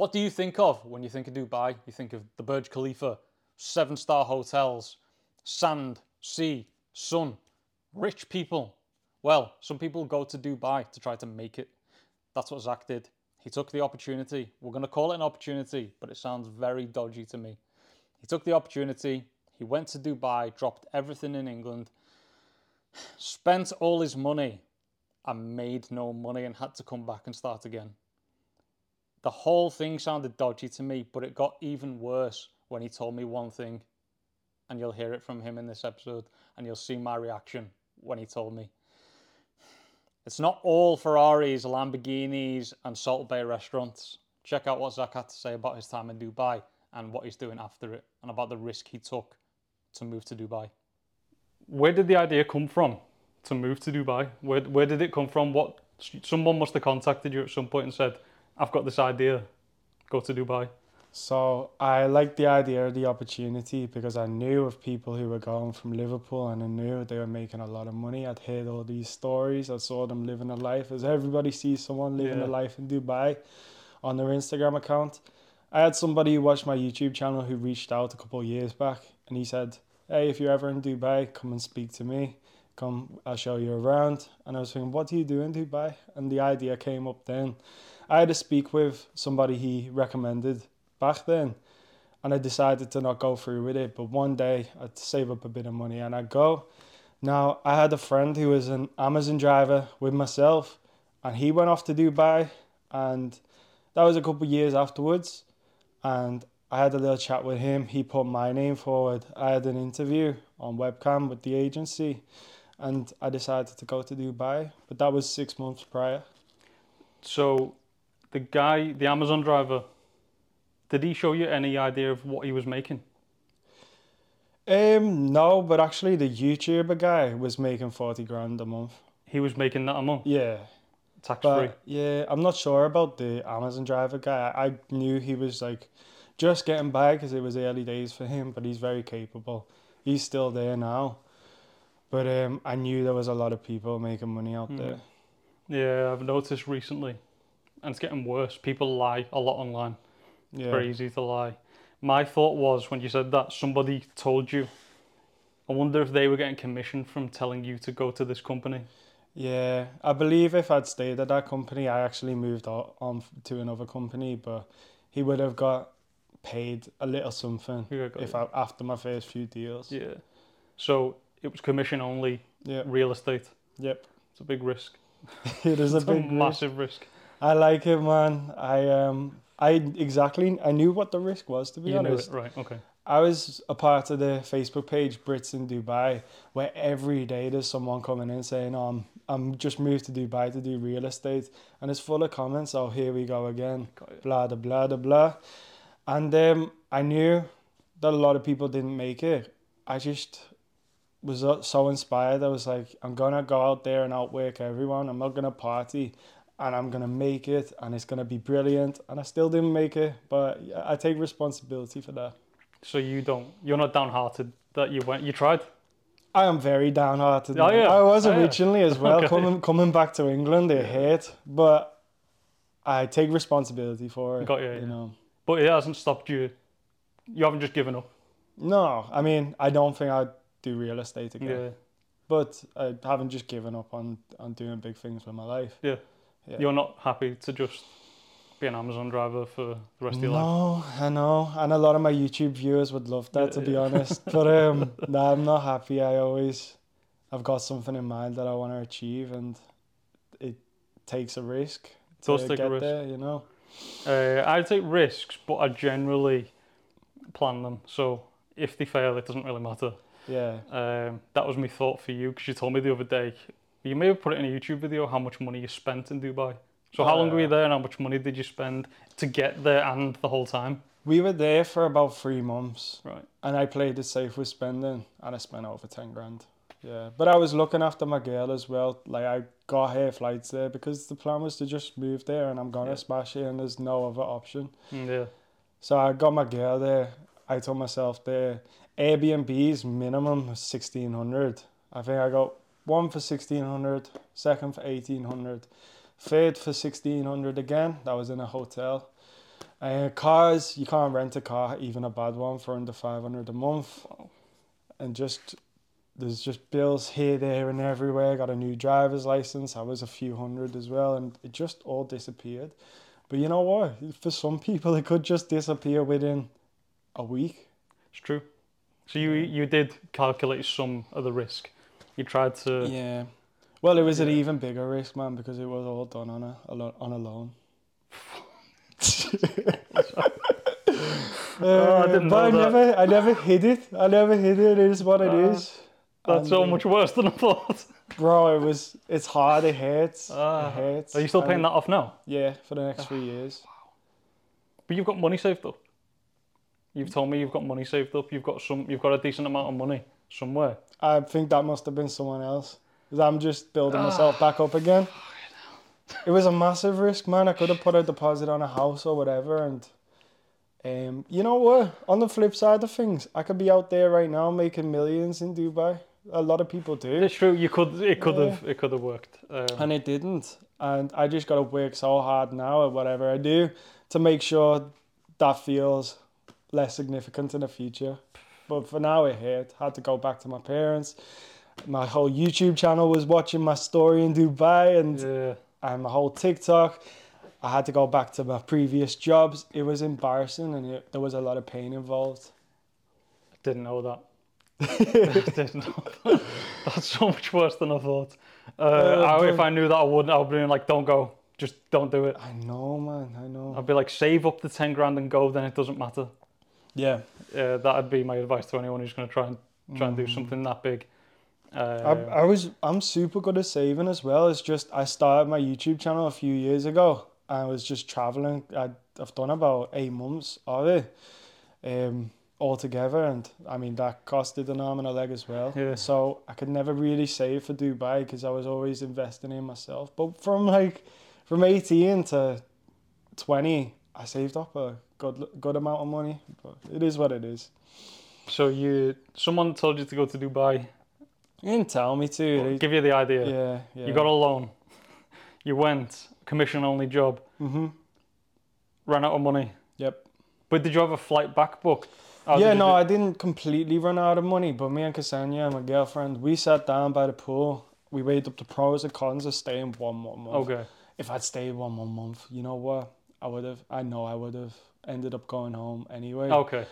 What do you think of when you think of Dubai? You think of the Burj Khalifa, seven star hotels, sand, sea, sun, rich people. Well, some people go to Dubai to try to make it. That's what Zac did. He took the opportunity. We're going to call it an opportunity, but it sounds very dodgy to me. He took the opportunity. He went to Dubai, dropped everything in England, spent all his money, and made no money and had to come back and start again. The whole thing sounded dodgy to me, but it got even worse when he told me one thing. And you'll hear it from him in this episode, and you'll see my reaction when he told me. It's not all Ferraris, Lamborghinis, and Salt Bae restaurants. Check out what Zac had to say about his time in Dubai and what he's doing after it, and about the risk he took to move to Dubai. Where did the idea come from to move to Dubai? Where, where did it come from? What someone must have contacted you at some point and said, "I've got this idea, go to Dubai." So I liked the idea of the opportunity because I knew of people who were going from Liverpool and I knew they were making a lot of money. I'd heard all these stories. I saw them living a life as everybody sees someone living Yeah. a life in Dubai on their Instagram account. I had somebody who watched my YouTube channel who reached out a couple of years back and he said, Hey, if you're ever in Dubai, come and speak to me. Come, I'll show you around. And I was thinking, what do you do in Dubai? And the idea came up then. I had to speak with somebody he recommended back then. And I decided to not go through with it. But one day I'd save up a bit of money and I'd go. Now, I had a friend who was an Amazon driver with myself, and he went off to Dubai. And that was a couple of years afterwards. And I had a little chat with him. He put my name forward. I had an interview on webcam with the agency, and I decided to go to Dubai. But that was six months prior. So, the guy, the Amazon driver, did he show you any idea of what he was making? Um, no, but actually, the YouTuber guy was making 40 grand a month. He was making that a month, Yeah. tax free. Yeah, I'm not sure about the Amazon driver guy. I I knew he was like just getting by because it was early days for him, but he's very capable. He's still there now. But um, I knew there was a lot of people making money out Mhm. there. Yeah, I've noticed recently, and it's getting worse. People lie a lot online. Yeah. Very easy to lie. My thought was when you said that somebody told you. I wonder if they were getting commission from telling you to go to this company. Yeah, I believe if I'd stayed at that company, I actually moved on to another company, but he would have got paid a little something if? I, after my first few deals. Yeah. So it was commission only Yeah. real estate. Yep. It's a big risk. it is a It's big risk. massive risk. I like it, man. I um, I exactly. I knew what the risk was. To be You knew honest, it, right? Okay. I was a part of the Facebook page Brits in Dubai, where every day there's someone coming in saying, "Oh, I'm I'm just moved to Dubai to do real estate," and it's full of comments. Oh, here we go again. Blah blah blah blah blah. And um, I knew that a lot of people didn't make it. I just was uh, so inspired. I was like, I'm gonna go out there and outwork everyone. I'm not gonna party, and I'm gonna make it, and it's gonna be brilliant. And I still didn't make it, but I take responsibility for that. So you don't. You're not downhearted that you went. You tried. I am very downhearted. Oh, yeah. I was Oh, yeah. originally as well Okay. coming coming back to England. It hurt, but I take responsibility for it. Got you, You yeah. know. But it hasn't stopped you. You haven't just given up. No, I mean I don't think I'd do real estate again. Yeah. But I haven't just given up on on doing big things with my life. Yeah. You're not happy to just be an Amazon driver for the rest of your life. No, I know, and a lot of my YouTube viewers would love that, Yeah, to be yeah. honest. But um, no, I'm not happy. I always, I've got something in mind that I want to achieve, and it takes a risk to Does take a get risk. there. You know. Uh, I take risks, but I generally plan them. So if they fail, it doesn't really matter. Yeah. Um, that was my thought for you because you told me the other day. You may have put it in a YouTube video how much money you spent in Dubai. So how long were you there and how much money did you spend to get there and the whole time? We were there for about three months, Right. and I played it safe with spending, and I spent over ten grand. Yeah, but I was looking after my girl as well. Like I got her flights there because the plan was to just move there, and I'm gonna Yeah. smash it, and there's no other option. Mm, Yeah. So I got my girl there. I told myself the Airbnb's minimum was sixteen hundred. I think I got one for sixteen hundred, second for eighteen hundred, third for sixteen hundred again. That was in a hotel. Uh, cars, you can't rent a car, even a bad one, for under 500 a month. And just, there's just bills here, there, and everywhere. Got a new driver's license. I was a few hundred as well, and it just all disappeared. But you know what? For some people, it could just disappear within a week. It's true. So you you did calculate some of the risk. You tried to. Yeah. Well, it was an even bigger risk, man, because it was all done on a, a lo- on a loan. Oh, I Uh, didn't but I that. never, I never hid it. I never hid it. It is what it Ah, is. That's And, so uh, much worse than I thought. Bro, it was. It's hard. It hurts. Ah. it hurts. Are you still paying And- that off now? Yeah, for the next three years. But you've got money saved up. You've told me you've got money saved up. You've got some. You've got a decent amount of money somewhere. I think that must have been someone else. 'Cause I'm just building myself back up again. It was a massive risk, man. I could have put a deposit on a house or whatever, and um, you know what? On the flip side of things, I could be out there right now making millions in Dubai. A lot of people do, It's true. You could. It could Yeah. have. It could have worked. Um, and it didn't. And I just gotta work so hard now at whatever I do to make sure that feels less significant in the future. But for now, it hurt. Had to go back to my parents. My whole YouTube channel was watching my story in Dubai, and yeah. and my whole TikTok. I had to go back to my previous jobs. It was embarrassing, and it, there was a lot of pain involved. Didn't know that. Didn't know that. That's so much worse than I thought. Uh, Uh, I, if I knew that, I wouldn't. I'd be like, don't go. Just don't do it. I know, man. I know. I'd be like, save up the ten grand and go. Then it doesn't matter. Yeah, Uh, that'd be my advice to anyone who's going to try and try and do something that big. Uh, I, I was I'm super good at saving as well. It's just I started my YouTube channel a few years ago. I was just traveling. I I've done about eight months of it, um, altogether, and I mean that costed an arm and a leg as well. Yeah. So I could never really save for Dubai because I was always investing in myself. But from like from eighteen to twenty, I saved up a good good amount of money. But it is what it is. so you, someone told you to go to Dubai. You didn't tell me to. They- Give you the idea. yeah, yeah. You got a loan. You went commission only job. Mm-hmm. Ran out of money. Yep. But did you have a flight back booked? Or yeah, no, do- I didn't completely run out of money, but me and Ksenia, my girlfriend, we sat down by the pool. We weighed up the pros and cons of staying one more month. Okay. If I'd stayed one more month, you know what? I would have, I know I would have ended up going home anyway. Okay.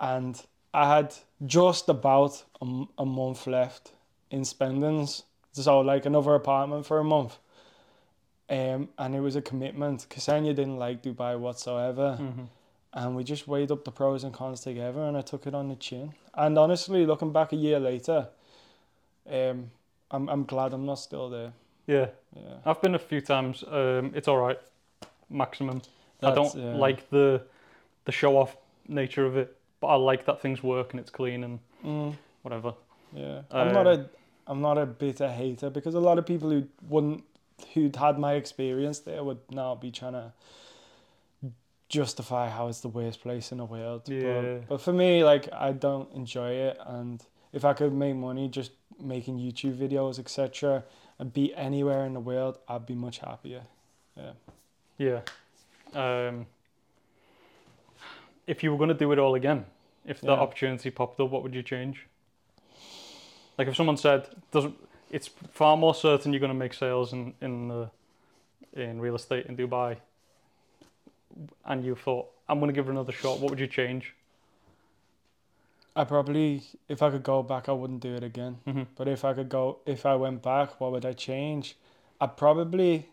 And I had just about a month left in spendings. So, like another apartment for a month. Um, and it was a commitment. Ksenia didn't like Dubai whatsoever hmm and we just weighed up the pros and cons together and I took it on the chin. And honestly, looking back a year later, um, I'm I'm glad I'm not still there. Yeah. Yeah. I've been a few times. Um, it's all right. Maximum. I don't yeah. like the the show off nature of it, but I like that things work and it's clean and Mm, whatever. yeah. I'm not Uh, a I'm not a bitter hater because a lot of people who wouldn't who'd had my experience there would now be trying to justify how it's the worst place in the world. Yeah. But, but for me, like I don't enjoy it and if I could make money just making YouTube videos, etc., and be anywhere in the world, I'd be much happier. Yeah. Um, if you were going to do it all again, if that Yeah. opportunity popped up, what would you change? Like if someone said, "Doesn't it's far more certain you're going to make sales in in uh, in real estate in Dubai," and you thought, "I'm going to give it another shot," what would you change? I probably, if I could go back, I wouldn't do it again. hmm But if I could go, if I went back, what would I change? I'd probably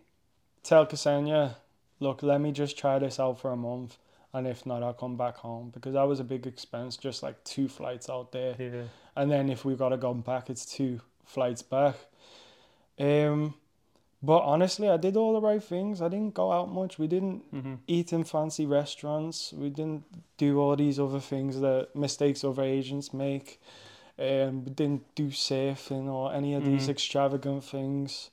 tell Ksenia, look, let me just try this out for a month. And if not, I'll come back home because that was a big expense, just like two flights out there. Yeah. And then if we got to go back, it's two flights back. Um, but honestly, I did all the right things. I didn't go out much. We didn't hmm eat in fancy restaurants. We didn't do all these other things that mistakes other agents make. Um, we didn't do surfing or any of these Mhm. extravagant things.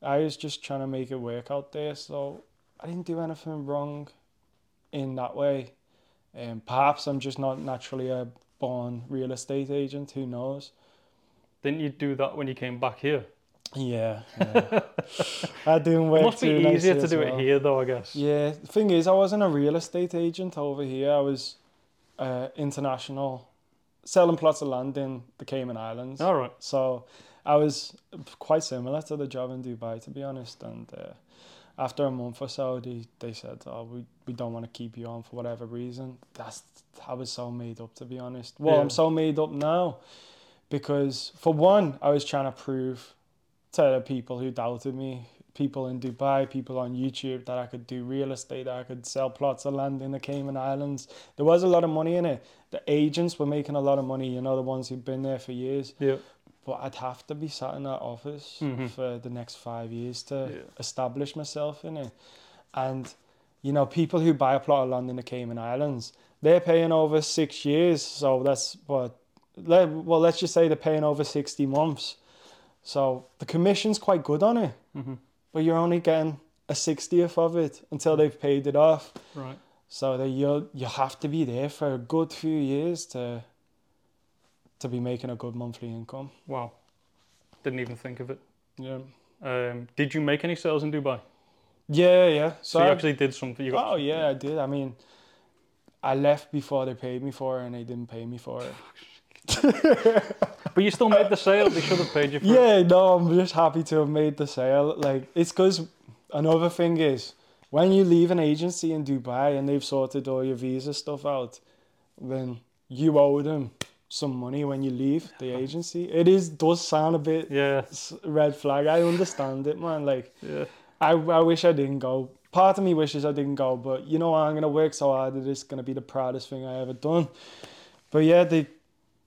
I was just trying to make it work out there, so I didn't do anything wrong in that way. Um, perhaps I'm just not naturally a born real estate agent. Who knows? Didn't you do that when you came back here? Yeah. yeah. I didn't work It must be easier to do well. it here, though. I guess. Yeah, the thing is, I wasn't a real estate agent over here. I was uh, international, selling plots of land in the Cayman Islands. All right. So I was quite similar to the job in Dubai, to be honest. And uh, after a month or so, they, they said, "Oh, we, we don't want to keep you on for whatever reason." That's I was so made up, to be honest. Well, Yeah. I'm so made up now because, for one, I was trying to prove to the people who doubted me, people in Dubai, people on YouTube, that I could do real estate, that I could sell plots of land in the Cayman Islands. There was a lot of money in it. The agents were making a lot of money, you know, the ones who've been there for years. Yeah. But I'd have to be sat in that office Mhm. for the next five years to Yeah. establish myself in it. And, you know, people who buy a plot of land in the Cayman Islands, they're paying over six years. So that's what, let, well, let's just say they're paying over 60 months. So the commission's quite good on it, Mhm. but you're only getting a 60th of it until they've paid it off. Right. So that you you have to be there for a good few years to to be making a good monthly income. Wow. Didn't even think of it. Yeah. Um, did you make any sales in Dubai? Yeah, yeah. So, So, you I- actually did something. You got. oh yeah, I did. I mean, I left before they paid me for it, and they didn't pay me for it. But you still made the sale. They should have paid you for it. Yeah, no, I'm just happy to have made the sale. Like it's because another thing is when you leave an agency in Dubai and they've sorted all your visa stuff out, then you owe them some money when you leave the agency. It is does sound a bit Yeah. red flag. I understand it, man. Like Yeah. I, I wish I didn't go. Part of me wishes I didn't go, but you know what? I'm gonna work so hard that it's gonna be the proudest thing I ever done. But yeah, they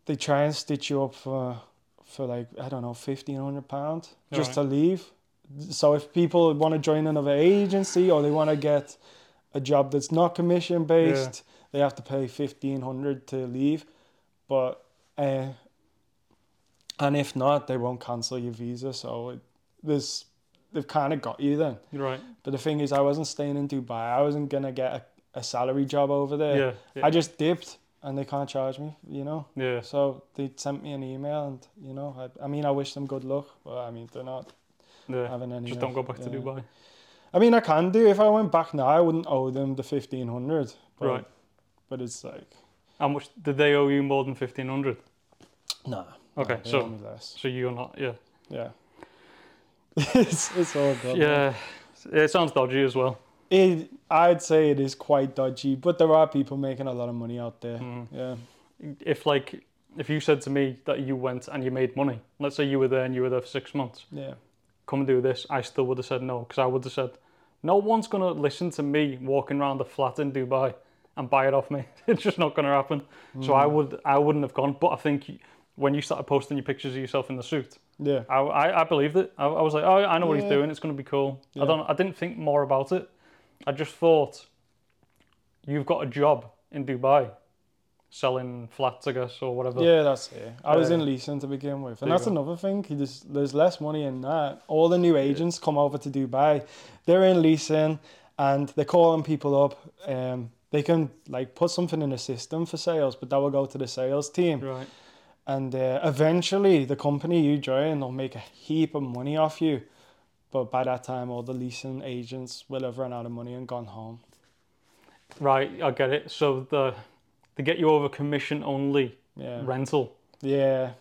they try and stitch you up for for like I don't know fifteen hundred pound just to leave. So if people want to join another agency or they want to get a job that's not commission based, they have to pay fifteen hundred to leave. But uh, and if not, they won't cancel your visa. So it, there's they've kind of got you then. Right. But the thing is, I wasn't staying in Dubai. I wasn't gonna get a, a salary job over there. Yeah. Yeah. I just dipped, and they can't charge me. You know. yeah. So they sent me an email, and you know, I, I mean, I wish them good luck, but I mean, they're not Yeah. having any. Just don't go back to. Dubai. I mean, I can do if I went back now. I wouldn't owe them the fifteen hundred. Right. But it's like How much did they owe you more than fifteen hundred? nah. Okay, they so-. So you're not. Yeah. Yeah. it's it's all good. man. Yeah. It sounds dodgy as well. It, I'd say it is quite dodgy, but there are people making a lot of money out there. Mm. Yeah. If like, if you said to me that you went and you made money, let's say you were there and you were there for six months, Yeah. come and do this, I still would have said no because I would have said, no one's gonna listen to me walking around the flat in Dubai and buy it off me. it's just not gonna happen. So I would, I wouldn't have gone. But I think when you started posting your pictures of yourself in the suit, Yeah. I, I, I believed it. I, I was like, oh, I know what he's doing. It's gonna be cool. Yeah. I don't. I didn't think more about it. I just thought, you've got a job in Dubai, selling flats, I guess, or whatever. Yeah, that's it. I was Uh, in leasing to begin with, and that's another thing. There's there's less money in that. All the new agents come over to Dubai, they're in leasing, and they're calling people up. Um, they can like put something in the system for sales, but that will go to the sales team, Right. and uh, eventually the company you join will make a heap of money off you. But by that time, all the leasing agents will have run out of money and gone home. Right. I get it. So the they get you over commission only Yeah, rental, yeah.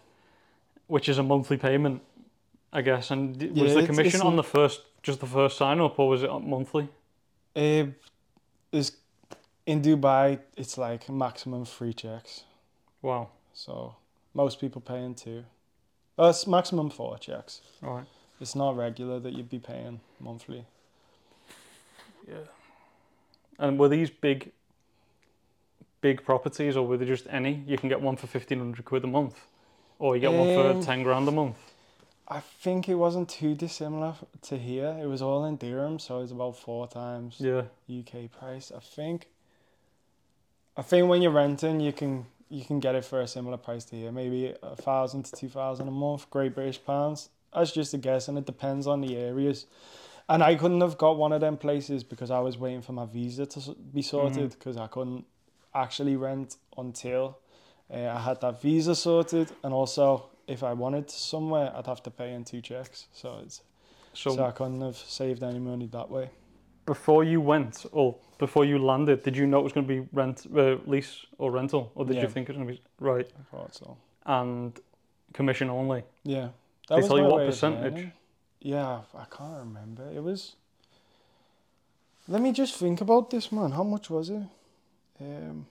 which is a monthly payment, I guess. And was Yeah, the commission on the first, just the first sign up, or was it monthly? Uh, is in Dubai, it's like maximum three checks. Wow. So most people paying two. Uh, it's maximum four checks. All right. It's not regular that you'd be paying monthly. Yeah. And were these big, big properties, or were they just any? You can get one for fifteen hundred quid a month, or you get one Um, for ten grand a month. I think it wasn't too dissimilar to here. It was all in dirham, so it's about four times Yeah. UK price. I think. I think when you're renting, you can you can get it for a similar price to here, maybe a thousand to two thousand a month, Great British pounds. That's just a guess, and it depends on the areas. And I couldn't have got one of them places because I was waiting for my visa to be sorted because I couldn't actually rent until uh, I had that visa sorted, and also if I wanted somewhere, I'd have to pay in two checks. So it's So, so I couldn't have saved any money that way. Before you went or before you landed, did you know it was going to be rent, uh, lease or rental, or did Yeah. you think it was going to be right I thought so. and commission only? Yeah. They tell you what percentage? Yeah, I can't remember. It was. Let me just think about this, man. How much was it? Um,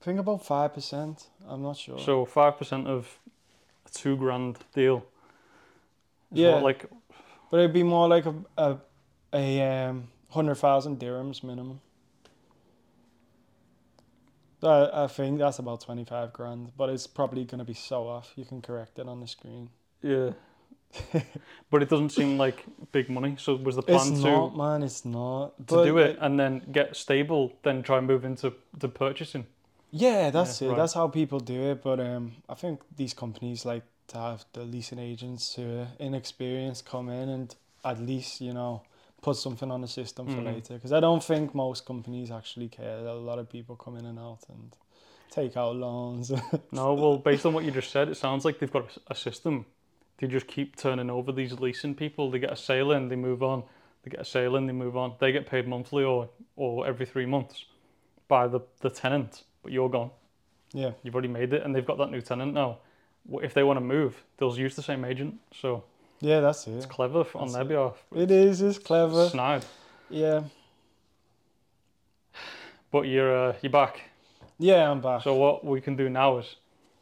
think about five percent. I'm not sure. So five percent of a two grand deal. Is Yeah. like but it'd be more like a a, a um hundred thousand dirhams minimum. I, I think that's about twenty five grand, but it's probably gonna be so off. You can correct it on the screen. yeah. but it doesn't seem like big money. So was the plan It's plan not, to man. It's not. to But do it and then get stable, then try and move into to purchasing? Yeah, that's Yeah, it. right. That's how people do it. But um, I think these companies like to have the leasing agents who are inexperienced come in and at least you know put something on the system for Mhm. later. Because I don't think most companies actually care. A lot of people come in and out and take out loans. No, well, based on what you just said, it sounds like they've got a, a system. They just keep turning over these leasing people. They get a sale in, they move on. They get a sale in, they move on. They get paid monthly or, or every three months by the, the tenant, but you're gone. yeah, You've already made it, and they've got that new tenant now. If they want to move, they'll use the same agent. So yeah, that's it. it's clever on That's their it. behalf. It is. It's clever. Snide. Yeah, But you're uh, you're back. yeah. I'm back. So what we can do now is,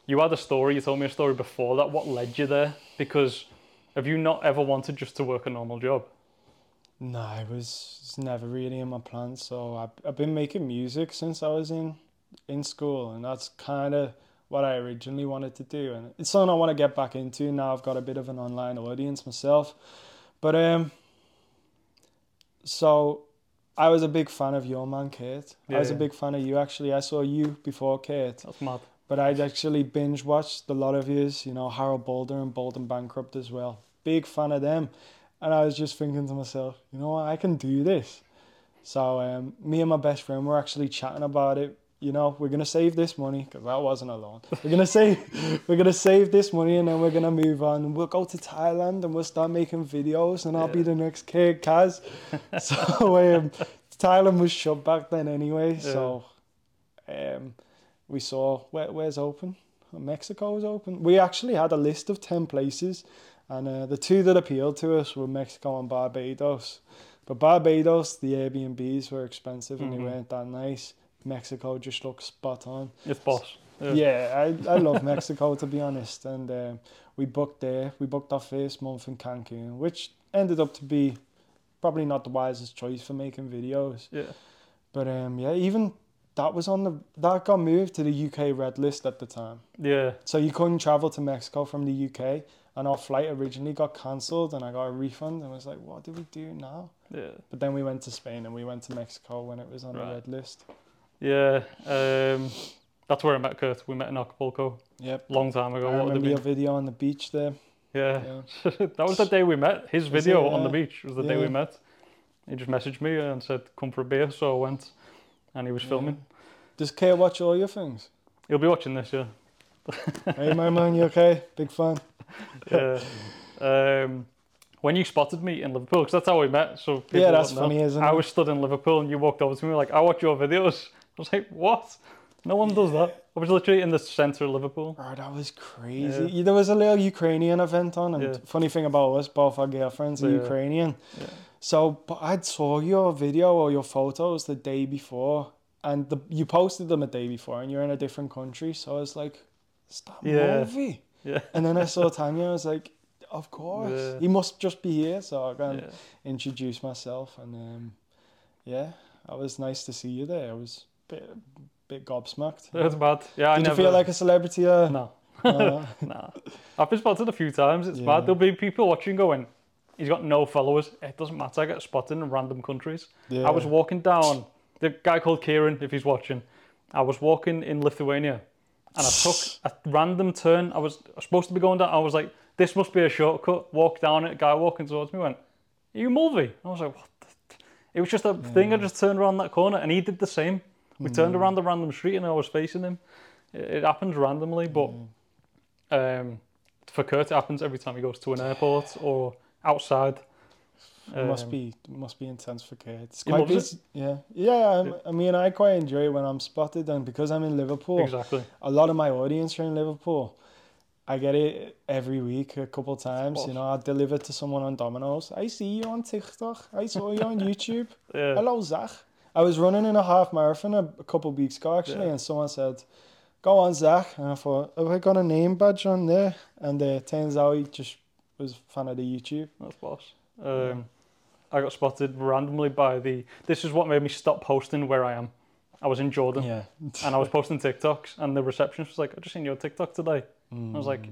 you had a story. You told me a story before that. What led you there? Because have you not ever wanted just to work a normal job? No, it was it's never really in my plans. So I've, I've been making music since I was in in school, and that's kind of what I originally wanted to do, and it's something I want to get back into. Now I've got a bit of an online audience myself, but um, so I was a big fan of your man, Kurt. I was a big fan of you actually. I saw you before Kurt, That's mad. but I'd actually binge watched a lot of his. You know, Harald Baldr and Bald and Bankrupt as well. Big fan of them. And I was just thinking to myself, you know what, I can do this. So um, me and my best friend were actually chatting about it. You know, we're gonna save this money because I wasn't alone. We're gonna save, we're gonna save this money, and then we're gonna move on. And we'll go to Thailand, and we'll start making videos, and I'll be the next kid, Kaz. so um, Thailand was shut back then anyway. So um, we saw where, where's open. Mexico was open. We actually had a list of ten places, and uh, the two that appealed to us were Mexico and Barbados. But Barbados, the Airbnbs were expensive and Mhm. they weren't that nice. Mexico just looks spot on. It's boss. Yeah, I, I love Mexico to be honest. And um, we booked there. We booked our first month in Cancun, which ended up to be probably not the wisest choice for making videos. Yeah. But um, yeah, even that was on the that got moved to the UK red list at the time. Yeah. So you couldn't travel to Mexico from the UK, and our flight originally got cancelled, and I got a refund, and was like, what do we do now? Yeah. But then we went to Spain and we went to Mexico when it was on Right. the red list. Yeah. Um, that's where I met Kurt. We met in Acapulco Yep. long time ago. I What remember your video on the beach there. Yeah. Yeah. that was the day we met. His Was video it? on the beach was the day we met. He just messaged me and said, "Come for a beer." So I went, and he was Yeah. filming. Does Kurt watch all your things? He'll be watching this, yeah. hey, my man, you okay? Big fan. yeah. Um, when you spotted me in Liverpool, because that's how we met. So people Yeah, that's don't know. funny, isn't I it? was stood in Liverpool and you walked over to me like, "I watch your videos." I was like, "What? No one does that." I was literally in the centre of Liverpool. Oh, that was crazy. There was a little Ukrainian event on, and Yeah. funny thing about us, both our girlfriends are Yeah. Ukrainian. Yeah. So, but I saw your video or your photos the day before, and the, you posted them a day before, and you're in a different country. So I was like, "Is that Yeah. movie?" Yeah. And then I saw Tanya. I was like, "Of course, Yeah. he must just be here." So I got yeah. introduce myself, and um, yeah, it was nice to see you there. I was bit, bit gobsmacked. That's bad. Yeah, I Did never. you feel like a celebrity? Uh, no, no. nah. I've been spotted a few times. It's Yeah. mad. There'll be people watching going, "He's got no followers." It doesn't matter. I get spotted in random countries. yeah. I was walking down. The guy called Kieran, if he's watching, I was walking in Lithuania, and I took a random turn. I was supposed to be going down. I was like, "This must be a shortcut." Walked down it. Guy walking towards me went, "Are you Mulvey?" I was like, "What?" The? It was just a thing. I just turned around that corner, and he did the same. We turned Mm. around the random street and I was facing him. It, it happens randomly, but um, for Kurt, it happens every time he goes to an airport or outside. It must Um, be must be intense for. It's quite loves it. Yeah, yeah. I'm, I mean, I quite enjoy it when I'm spotted, and because I'm in Liverpool, Exactly. a lot of my audience are in Liverpool. I get it every week, a couple times. You know, I deliver to someone on Domino's. I see you on TikTok. I saw you on YouTube. Yeah. Hello, Zac. I was running in a half marathon a, a couple weeks ago actually, Yeah. and someone said, "Go on, Zac." And I thought, "Have I got a name badge on there?" And uh, turns out he just was a fan of the YouTube. That's boss. Um, I got spotted randomly by the. This is what made me stop posting where I am. I was in Jordan Yeah. and I was posting TikToks, and the receptionist was like, "I just seen your TikTok today." I was like,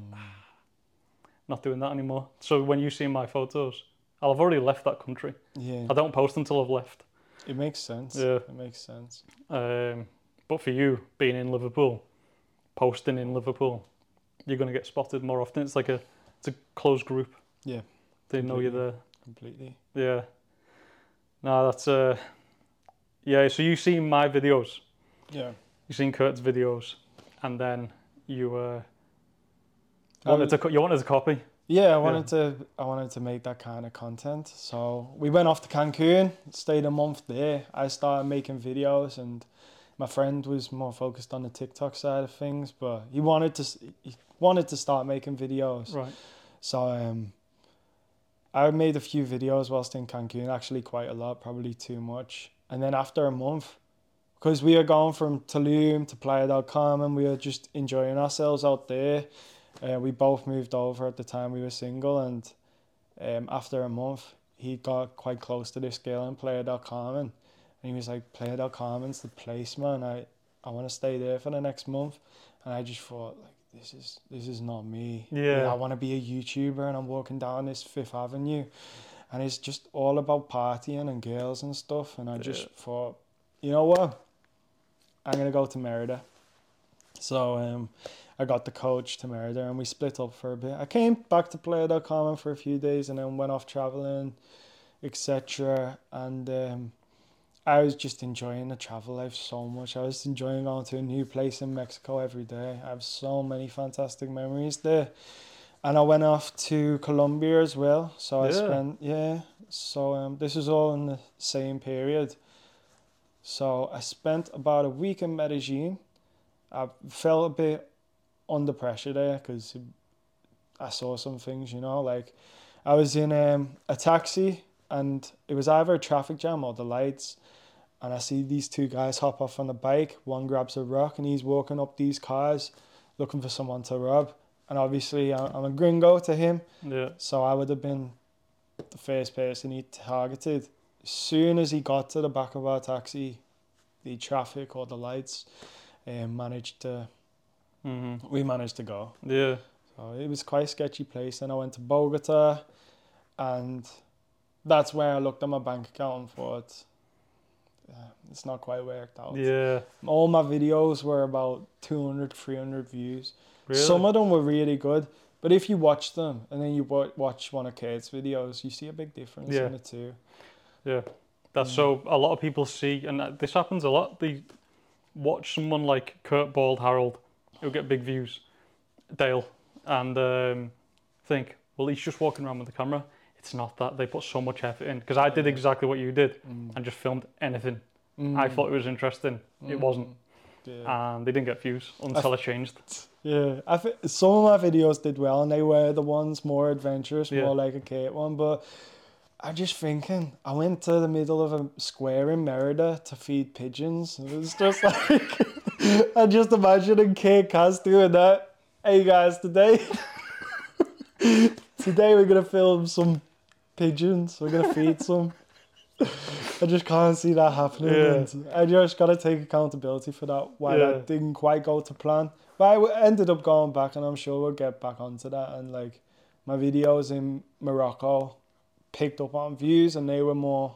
"Not doing that anymore." So when you see my photos, I'll have already left that country. yeah, I don't post until I've left. It makes sense. Yeah. It makes sense. Um, but for you being in Liverpool, posting in Liverpool, you're gonna get spotted more often. It's like a it's a closed group. Yeah, They know you're there. Completely. Yeah. No, that's uh yeah, so you've seen my videos. Yeah. You've seen Kurt's videos and then you uh I wanted was- to you wanted to copy. Yeah, I wanted to I wanted to make that kind of content. So we went off to Cancun, stayed a month there. I started making videos and my friend was more focused on the TikTok side of things, but he wanted to he wanted to start making videos. Right. So um I made a few videos whilst in Cancun, actually quite a lot, probably too much. And then after a month, because we were going from Tulum to Playa del Carmen, we were just enjoying ourselves out there. Uh, we both moved over at the time we were single, and um, after a month, he got quite close to this girl in Playa del Carmen, and he was like, "Playa del Carmen's the place, man. I I want to stay there for the next month." And I just thought, like, this is this is not me. Yeah. I want to be a YouTuber, and I'm walking down this Fifth Avenue, and it's just all about partying and girls and stuff. And I just Yeah. thought, you know what? I'm gonna go to Merida. So um, I got the coach to marry Merida, and we split up for a bit. I came back to Carmen for a few days, and then went off traveling, etc. And um, I was just enjoying the travel life so much. I was enjoying going to a new place in Mexico every day. I have so many fantastic memories there. And I went off to Colombia as well. So I spent yeah. So um, this is all in the same period. So I spent about a week in Medellin. I felt a bit under pressure there because I saw some things, you know, like I was in um, a taxi and it was either a traffic jam or the lights. And I see these two guys hop off on a bike. One grabs a rock and he's walking up these cars looking for someone to rob. And obviously, I'm a gringo to him. Yeah. So I would have been the first person he targeted. As soon as he got to the back of our taxi, the traffic or the lights um, managed to, Mhm. we managed to go. Yeah. So it was quite a sketchy place. Then I went to Bogota, and that's where I looked at my bank account and thought, uh, it's not quite worked out. Yeah. All my videos were about 200, 300 views. Really? Some of them were really good, but if you watch them and then you watch one of Kurt's videos, you see a big difference Yeah. in the two. Yeah, that's Yeah. so a lot of people see, and this happens a lot. They watch someone like Kurt Bald Harald, who'll get big views, Dale, and um, think, well, he's just walking around with the camera. It's not that they put so much effort in because I did exactly what you did Mm. and just filmed anything. I Mm. thought it was interesting. It wasn't, Yeah. and they didn't get views until I changed. Yeah, I think some of my videos did well, and they were the ones more adventurous, Yeah. more like a Kurt one. But I'm just thinking, I went to the middle of a square in Merida to feed pigeons. It was just like, I just imagining Kurt Caz doing that. Hey guys, today, today we're gonna film some pigeons. We're gonna feed some. I just can't see that happening. Yeah. and I just gotta take accountability for that. Why Yeah. that didn't quite go to plan. But I ended up going back, and I'm sure we'll get back onto that. And like my videos in Morocco picked up on views, and they were more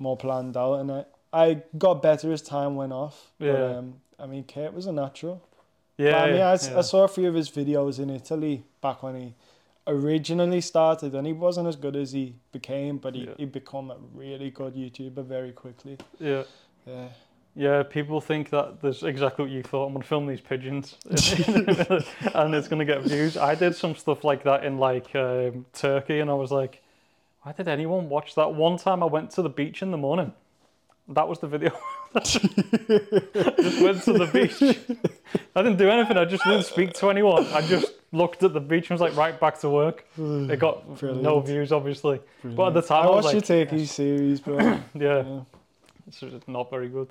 more planned out. And I, I got better as time went off. But, Yeah. um, I mean, Kurt was a natural. Yeah, But, I mean, I, yeah. I saw a few of his videos in Italy back when he originally started, and he wasn't as good as he became, but he, Yeah. he become a really good YouTuber very quickly. yeah. Yeah. Yeah, people think that there's exactly what you thought. I'm gonna film these pigeons, and it's gonna get views. I did some stuff like that in like um, Turkey, and I was like, why did anyone watch that? One time I went to the beach in the morning. That was the video. just went to the beach. I didn't do anything. I just didn't speak to anyone. I just looked at the beach and was like, right back to work. It got no views, obviously. But at the time, I I was watched like, your Turkey series, bro. yeah, yeah. it's just not very good.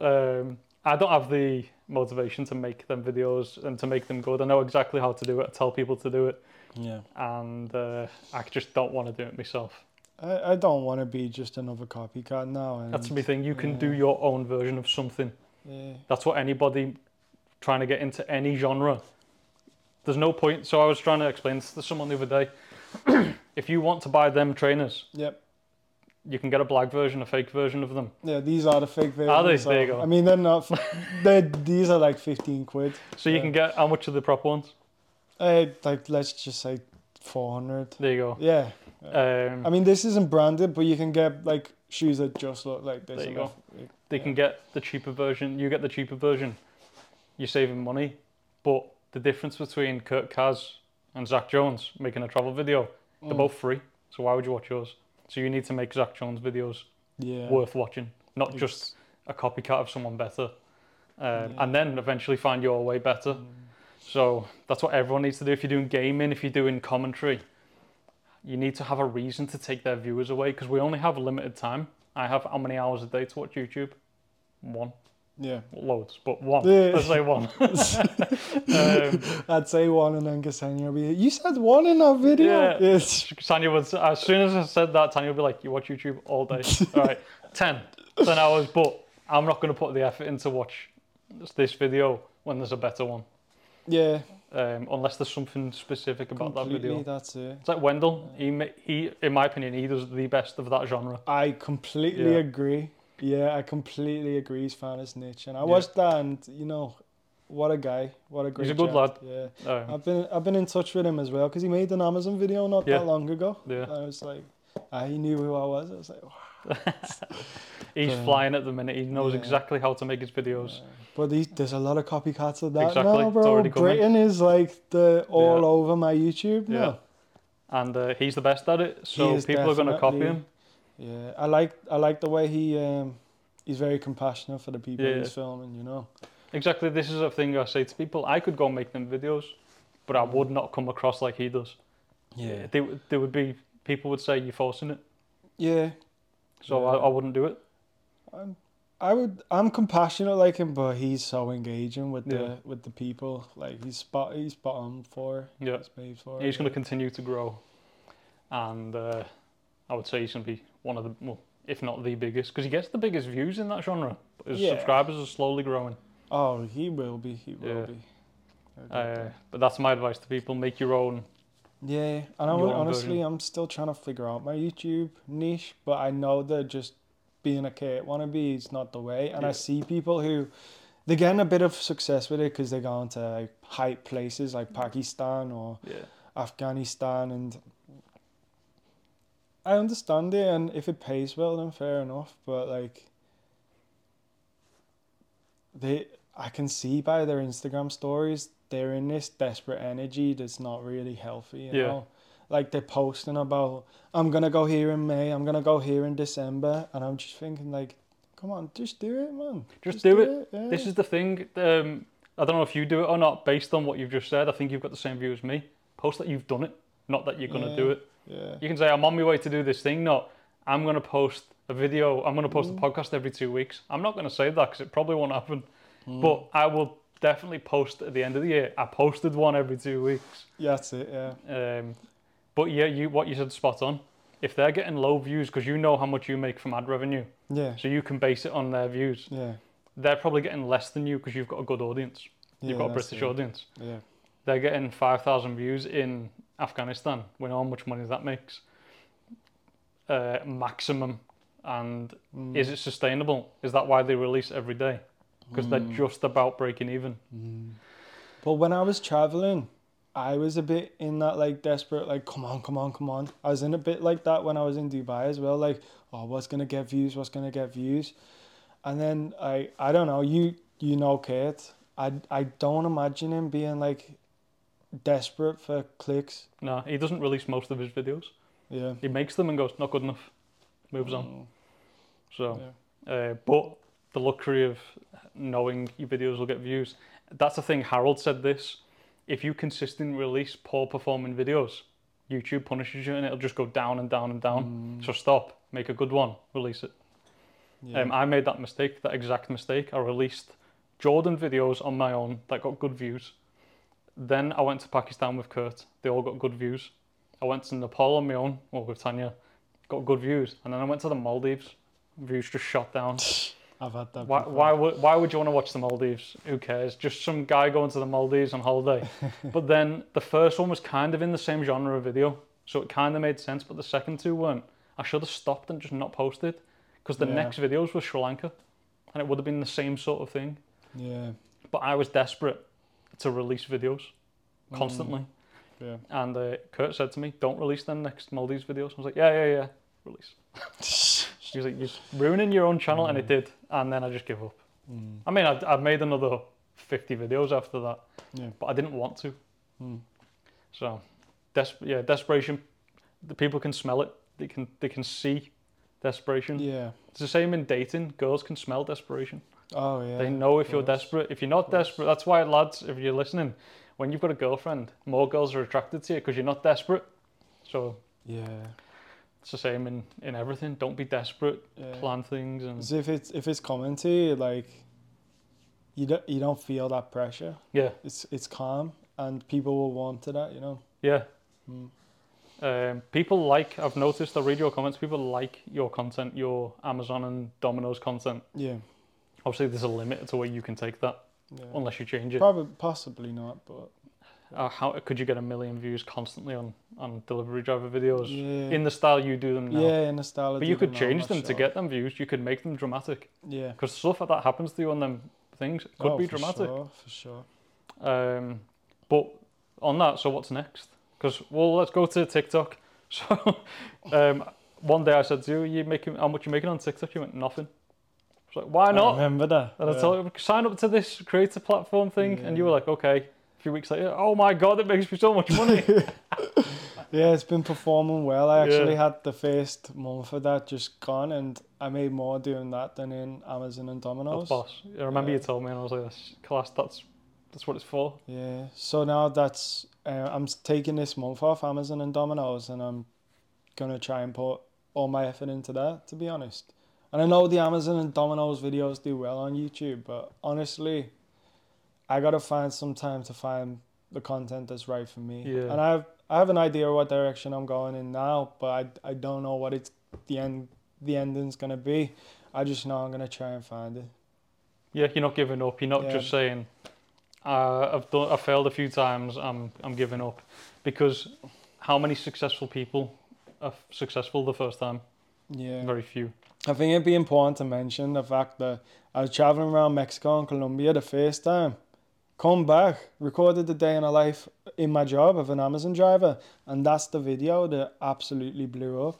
Um, I don't have the motivation to make them videos and to make them good. I know exactly how to do it. I tell people to do it, yeah. and uh, I just don't want to do it myself. I, I don't want to be just another copycat now. And, That's my thing. You can do your own version of something. Yeah. That's what anybody trying to get into any genre. There's no point. So I was trying to explain this to someone the other day. if you want to buy them trainers, Yep. you can get a black version, a fake version of them. Yeah, these are the fake versions. Are they? so- There you go. I mean, they're not. they these are like fifteen quid. So you can get how much of the proper ones? Uh, like let's just say four hundred. There you go. Yeah. Um, I mean, this isn't branded, but you can get like shoes that just look like this. There you go. if- they yeah. can get the cheaper version. You get the cheaper version. You're saving money, but the difference between Kurt Caz and Zac Jones making a travel video, they're Mm. both free. So why would you watch yours? So you need to make Zac Jones videos Yeah. worth watching, not It's- just a copycat of someone better. Um, Yeah. And then eventually find your way better. Mm. So that's what everyone needs to do. If you're doing gaming, if you're doing commentary, you need to have a reason to take their viewers away because we only have limited time. I have how many hours a day to watch YouTube? One. Yeah. Loads, but one. Yeah. Let's say one. um, I'd say one, and then Ksenia will be. You said one in that video. Yeah. Yes. Tanya would, as soon as I said that, Tanya would be like, You watch YouTube all day. all right, 10, 10 hours, but I'm not going to put the effort in to watch this video when there's a better one. Yeah. Um, unless there's something specific about that video. That's it. It's like Wendell. He, he, in my opinion, he does the best of that genre. I completely Yeah. agree. Yeah, I completely agree. He's found his niche, and I Yeah. watched that, and you know, what a guy, what a great. He's a good lad. Yeah, Um, I've been I've been in touch with him as well because he made an Amazon video not Yeah. that long ago. Yeah. and I was like, ah, he knew who I was. I was like, wow. he's flying at the minute. He knows yeah. exactly how to make his videos. Yeah. But these, there's a lot of copycats of that Exactly, now, bro. Britain is like the all Yeah. over my YouTube Yeah. And uh, he's the best at it, so people are going to copy him. Yeah, I like I like the way he um, he's very compassionate for the people Yeah. he's filming. You know. Exactly. This is a thing I say to people. I could go and make them videos, but I would not come across like he does. Yeah. They, would- there would be people would say you're forcing it, Yeah. so I, I wouldn't do it. I'm, I would. I'm compassionate like him, but he's so engaging with Yeah. the with the people. Like he's spot. He's spot on for. Yeah. He's made for. He's it, going to continue to grow, and uh, I would say he's going to be one of the, well, if not the biggest, because he gets the biggest views in that genre. But his Yeah. subscribers are slowly growing. Oh, he will be. He will Yeah. be. I Uh, that. but that's my advice to people: make your own. yeah, and I your would, own honestly, version. I'm still trying to figure out my YouTube niche, but I know that just being a Kurt wannabe is not the way. And Yeah. I see people who they're getting a bit of success with it because they're going to like hype places like Pakistan or Yeah, Afghanistan and I understand it and if it pays well then fair enough but like they I can see by their Instagram stories they're in this desperate energy that's not really healthy you Yeah. know like they're posting about I'm gonna go here in May I'm gonna go here in December and I'm just thinking like come on just do it man Just do it. yeah. this is the thing. Um, I don't know if you do it or not. Based on what you've just said, I think you've got the same view as me. Post that you've done it, not that you're going to do it. yeah You can say, I'm on my way to do this thing, not I'm going to post a video, I'm going to post Mm. a podcast every two weeks. I'm not going to say that because it probably won't happen. Mm. But I will definitely post at the end of the year. I posted one every two weeks. yeah that's it yeah Um, but yeah, you what you said spot on. If they're getting low views because you know how much you make from ad revenue, yeah so you can base it on their views. yeah They're probably getting less than you because you've got a good audience. yeah You've got a that's British it. audience. yeah They're getting 5,000 views in Afghanistan. We know how much money that makes. Uh, maximum. And Mm. is it sustainable? Is that why they release every day? Because Mm. they're just about breaking even. But when I was traveling, I was a bit in that like desperate, like come on, come on, come on. I was in a bit like that when I was in Dubai as well. Like, oh, what's gonna get views? What's gonna get views? And then I I don't know you you know Kurt. I I don't imagine him being like desperate for clicks. No, he doesn't release most of his videos. Yeah. He makes them and goes, not good enough, moves on. Mm, So, yeah. uh, but the luxury of knowing your videos will get views. That's the thing. Harald said this: if you consistently release poor performing videos, YouTube punishes you, and it'll just go down and down and down. Mm, So stop, make a good one, release it. yeah. Um, I made that mistake, that exact mistake. I released Jordan videos on my own that got good views. Then I went to Pakistan with Kurt. They all got good views. I went to Nepal on my own, or with Tanya, got good views. And then I went to the Maldives. Views just shot down. I've had that. Why, before. why, would, why would you want to watch the Maldives? Who cares? Just some guy going to the Maldives on holiday. but then the first one was kind of in the same genre of video. So it kind of made sense. But the second two weren't. I should have stopped and just not posted. Because the Yeah. next videos were Sri Lanka. And it would have been the same sort of thing. Yeah. But I was desperate to release videos constantly. Yeah. And uh, Kurt said to me, don't release them next Maldives videos. I was like, yeah, yeah, yeah, release. He was like, you're ruining your own channel. And it did. And then I just give up. Mm, I mean, I'd, I've made another 50 videos after that, yeah. but I didn't want to. Mm. So, des- yeah, desperation. The people can smell it. They can they can see desperation. Yeah. It's the same in dating. Girls can smell desperation. Oh yeah. they know if you're desperate. If you're not desperate, that's why lads, if you're listening, when you've got a girlfriend, more girls are attracted to you because you're not desperate. So Yeah. It's the same in in everything. Don't be desperate. yeah. Plan things and if it's if it's coming to you, like you don't you don't feel that pressure. yeah, It's it's calm, and people will want to that. You know. yeah. Mm. Um, people like, I've noticed, I read your comments, people like your content, your Amazon and Domino's content. Yeah. Obviously, there's a limit to where you can take that Yeah. unless you change it. Probably possibly not, but Uh, how could you get a million views constantly on, on delivery driver videos yeah. in the style you do them now? yeah, in the style. I But you could I'm change them to get them views. You could make them dramatic Yeah. because stuff like that happens to you on them things. It could Oh, be for dramatic. Sure, for sure. Um, but on that, so what's next? Because well, let's go to TikTok. So um, one day I said to you, "You making how much you making on TikTok?" You went nothing. I was like, "Why I not?" remember that. And I told you, sign up to this creator platform thing, and you were like, "Okay." A few weeks later, oh my god, it makes me so much money. Yeah, it's been performing well. I actually Yeah. had the first month of that just gone, and I made more doing that than in Amazon and Domino's. That's boss. I remember you told me, and I was like, "That's class. That's that's what it's for." Yeah. So now that's uh, I'm taking this month off Amazon and Domino's, and I'm gonna try and put all my effort into that. To be honest, and I know the Amazon and Domino's videos do well on YouTube, but honestly, I gotta find some time to find the content that's right for me. Yeah. And I have I have an idea what direction I'm going in now, but I I don't know what it's the end the ending's gonna be. I just know I'm gonna try and find it. Yeah, you're not giving up. You're not Yeah. just saying, uh, "I've done. I failed a few times. I'm I'm giving up," because how many successful people are successful the first time? Yeah. Very few. I think it'd be important to mention the fact that I was traveling around Mexico and Colombia the first time. Come back, recorded the day in a life in my job of an Amazon driver, and that's the video that absolutely blew up.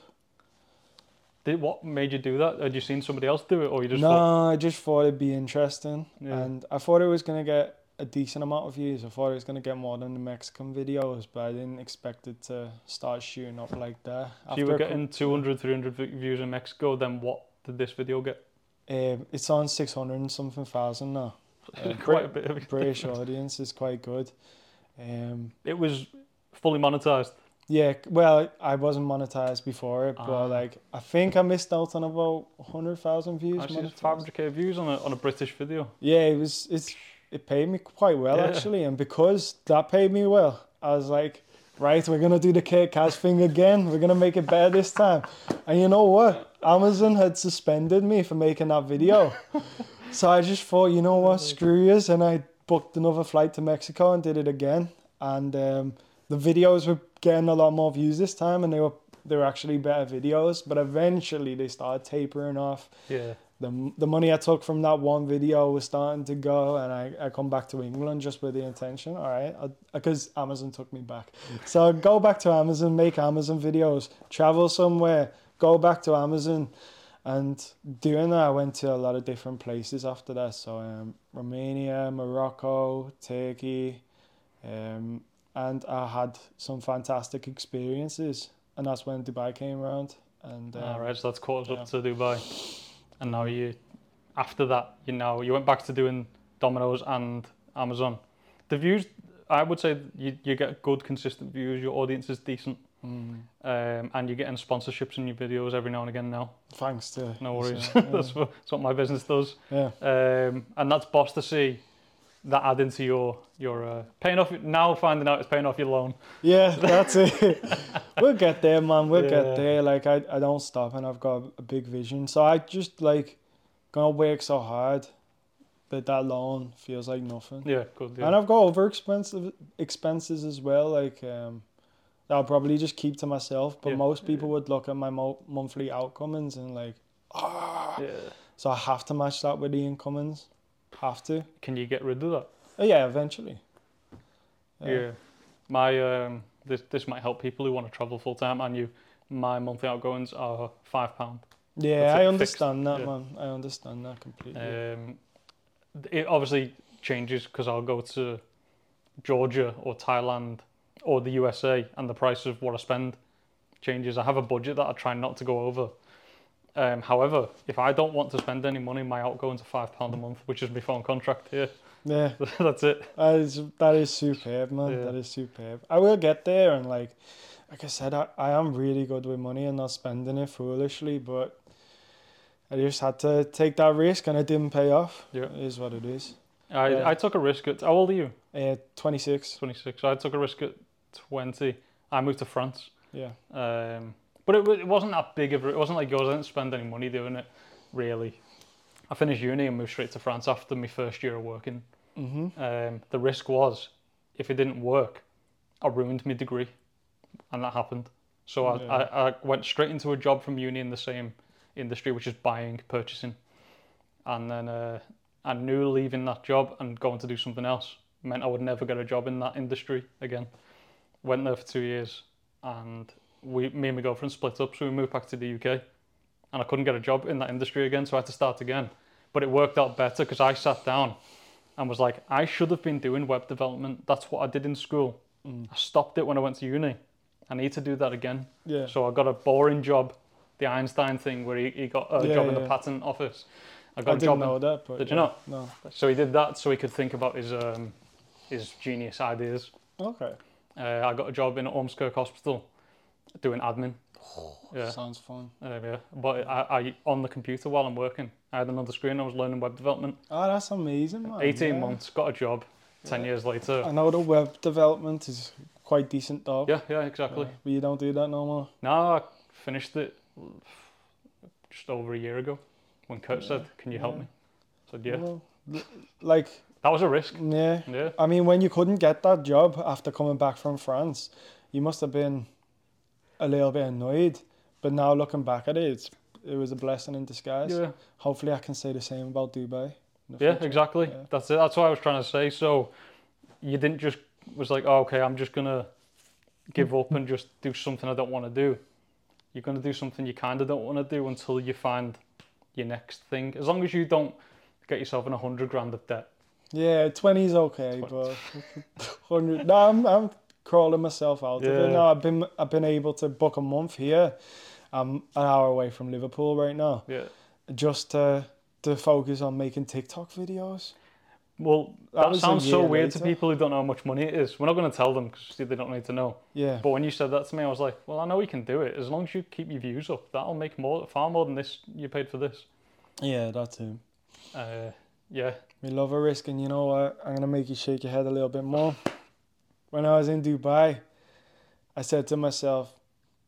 Did what made you do that? Had you seen somebody else do it, or you just no, thought, I just thought it'd be interesting, Yeah. and I thought it was gonna get a decent amount of views. I thought it was gonna get more than the Mexican videos, but I didn't expect it to start shooting up like that. if you were After a cou- getting 200, 300 views in Mexico, then what did this video get? um, it's on six hundred and something thousand now. Uh, Quite a bit of it. British audience is quite good. Um, It was fully monetized. yeah, well, I wasn't monetized before it, Ah. but like I think I missed out on about hundred thousand views. Actually, it's 500k views on a on a British video. Yeah, it was. It's it paid me quite well Yeah. actually, and because that paid me well, I was like, right, we're gonna do the Kate Cash thing again. We're gonna make it better this time. And you know what? Amazon had suspended me for making that video, so I just thought, you know what, screw yous, and I booked another flight to Mexico and did it again. And um, the videos were getting a lot more views this time, and they were they were actually better videos. But eventually, they started tapering off Yeah. the, the money I took from that one video was starting to go, and I, I come back to England just with the intention, all right, because Amazon took me back. So go back to Amazon, make Amazon videos, travel somewhere, go back to Amazon, And doing that, I went to a lot of different places after that. So um, Romania, Morocco, Turkey, um, and I had some fantastic experiences. And that's when Dubai came around. And um, All right, so that's caught yeah. up to Dubai, and now you, after that, you know, you went back to doing Domino's and Amazon. The views, I would say, you you get good consistent views. Your audience is decent, mm, um, and you're getting sponsorships in your videos every now and again. Now, thanks to no worries, so, that's, what, that's what my business does, yeah. um, and that's boss to see. That add into your your uh, paying off now finding out it's paying off your loan. Yeah, that's it. we'll get there, man. We'll Yeah. get there. Like I, I don't stop, and I've got a big vision. So I just like gonna work so hard, but that loan feels like nothing. Yeah, good. Yeah. And I've got over expensive expenses as well. Like um, that I'll probably just keep to myself. But Yeah. most people would look at my mo- monthly outcomings and like, ah. yeah. So I have to match that with the incomings. Have to. Can you get rid of that? Oh, yeah, eventually. Yeah. My um this this might help people who want to travel full time and you my monthly outgoings are five pound. Yeah, I it, understand that, yeah. man. I understand that completely. Um it obviously changes because I'll go to Georgia or Thailand or the USA and the price of what I spend changes. I have a budget that I try not to go over. Um, however, if I don't want to spend any money, my outgoings are five pound a month, which is my phone contract here. yeah, That's it. that is that is superb, man. Yeah. That is superb. I will get there, and like, like I said, I, I am really good with money and not spending it foolishly, but I just had to take that risk, and it didn't pay off. Yeah. It is what it is. I, Yeah. I took a risk at how old are you? Uh, twenty six. 26. So I took a risk at 20. I moved to France. Yeah. Um, but it, it wasn't that big of a, it wasn't like yours. I didn't spend any money doing it, really. I finished uni and moved straight to France after my first year of working. Mhm. Um, the risk was, if it didn't work, I ruined my degree, and that happened. So I, Yeah. I, I went straight into a job from uni in the same industry, which is buying, purchasing, and then uh, I knew leaving that job and going to do something else meant I would never get a job in that industry again. Went there for two years, and we, me and my girlfriend split up, so we moved back to the UK, and I couldn't get a job in that industry again, so I had to start again. But it worked out better because I sat down and was like, I should have been doing web development. That's what I did in school. Mm. I stopped it when I went to uni. I need to do that again. Yeah. So I got a boring job, the Einstein thing, where he, he got a Yeah, job in the yeah. patent office. I I got a didn't job. know that, but Did you yeah. not? No. So he did that so he could think about his um, his genius ideas. Okay. Uh, I got a job in Ormskirk Hospital doing admin. Yeah. Sounds fun. Uh, yeah. But I, I on the computer while I'm working. I had another screen. I was learning web development. Oh, that's amazing, man. 18 yeah. months, got a job. 10 years later. I know the web development is quite decent though. Yeah, yeah, exactly. Yeah, But you don't do that no more. No, I finished it just over a year ago when Kurt said, Can you help me? I said, Yeah. Well, like, That was a risk. yeah. Yeah. I mean, when you couldn't get that job after coming back from France, you must have been a little bit annoyed. But now looking back at it, it's, it was a blessing in disguise. Yeah. Hopefully, I can say the same about Dubai. Yeah, future. exactly. Yeah. That's it. That's what I was trying to say. So you didn't just was like, oh, okay, I'm just gonna give up and just do something I don't want to do. You're gonna do something you kind of don't want to do until you find your next thing. As long as you don't get yourself in a hundred grand of debt. Yeah, 20 is okay, but 100. No, I'm, I'm crawling myself out of Yeah. it. No, I've been I've been able to book a month here. I'm an hour away from Liverpool right now, Yeah. just to to focus on making TikTok videos. Well, That that, sounds so weird to people who don't know how much money it is. We're not going to tell them because they don't need to know. Yeah, But when you said that to me, I was like, well, I know we can do it as long as you keep your views up. That'll make more, far more than this you paid for this. yeah, that too. Uh, yeah, We love a risk, and you know what? I'm gonna make you shake your head a little bit more. When I was in Dubai, I said to myself,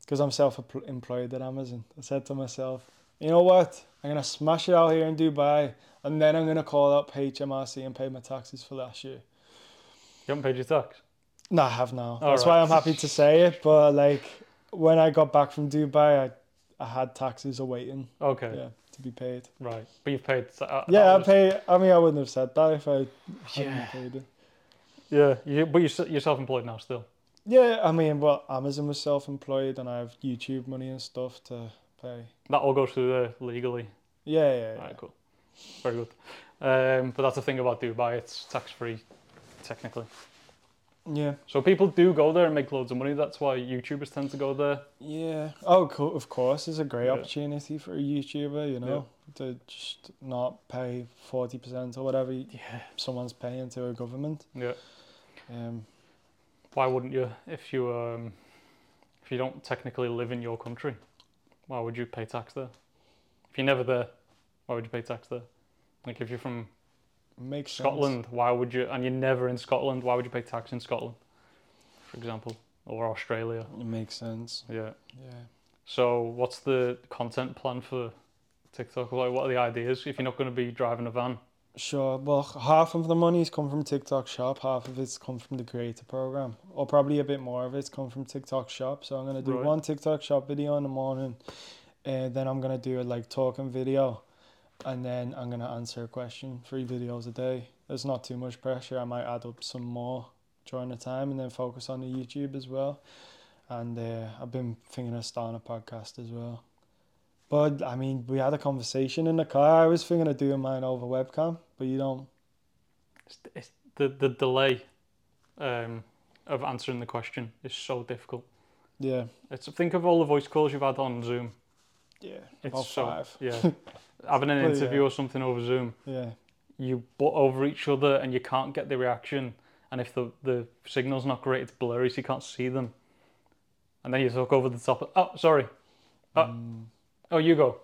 because I'm self-employed at Amazon, I said to myself, you know what? I'm gonna smash it out here in Dubai, and then I'm gonna call up HMRC and pay my taxes for last year. you haven't paid your tax. No, I have now. All That's right. why I'm happy to say it. But like, when I got back from Dubai, I, I had taxes awaiting, Okay, yeah, to be paid. right. But you've paid. Uh, Yeah, I was- pay. I mean, I wouldn't have said that if I hadn't Yeah. paid it. Yeah, you, but you're, you're self-employed now still. Yeah, I mean, well, Amazon was self-employed, and I have YouTube money and stuff to pay. That all goes through there legally. Yeah, yeah, yeah. Alright, cool. Very good. Um, but that's the thing about Dubai, it's tax free, technically. Yeah, So people do go there and make loads of money. That's why YouTubers tend to go there. yeah. Oh, of course, it's a great Yeah. opportunity for a YouTuber, you know, to just not pay forty percent or whatever Yeah. someone's paying to a government. Yeah. Um, Why wouldn't you if you um, if you don't technically live in your country? Why would you pay tax there? If you're never there, why would you pay tax there? Like if you're from makes sense. Scotland, why would you? And you're never in Scotland, why would you pay tax in Scotland, for example, or Australia? It makes sense. Yeah. Yeah. So what's the content plan for TikTok? Like, what are the ideas if you're not going to be driving a van? Sure. Well, half of the money's come from TikTok Shop, half of it's come from the creator program, or probably a bit more of it's come from TikTok Shop. So I'm gonna do Right. one TikTok Shop video in the morning, and then I'm gonna do a like talking video, and then I'm gonna answer a question. Three videos a day. There's not too much pressure. I might add up some more during the time, and then focus on the YouTube as well. And uh, I've been thinking of starting a podcast as well. But I mean, we had a conversation in the car. I was thinking of doing mine over webcam, but you don't. It's, it's the the delay um, of answering the question is so difficult. Yeah, It's think of all the voice calls you've had on Zoom. yeah. It's so five. yeah. Having an interview yeah. or something over Zoom, Yeah, you butt over each other and you can't get the reaction. And if the the signal's not great, it's blurry, so you can't see them. And then you talk over the top. Of, oh, sorry. Uh, Mm, Oh, you go.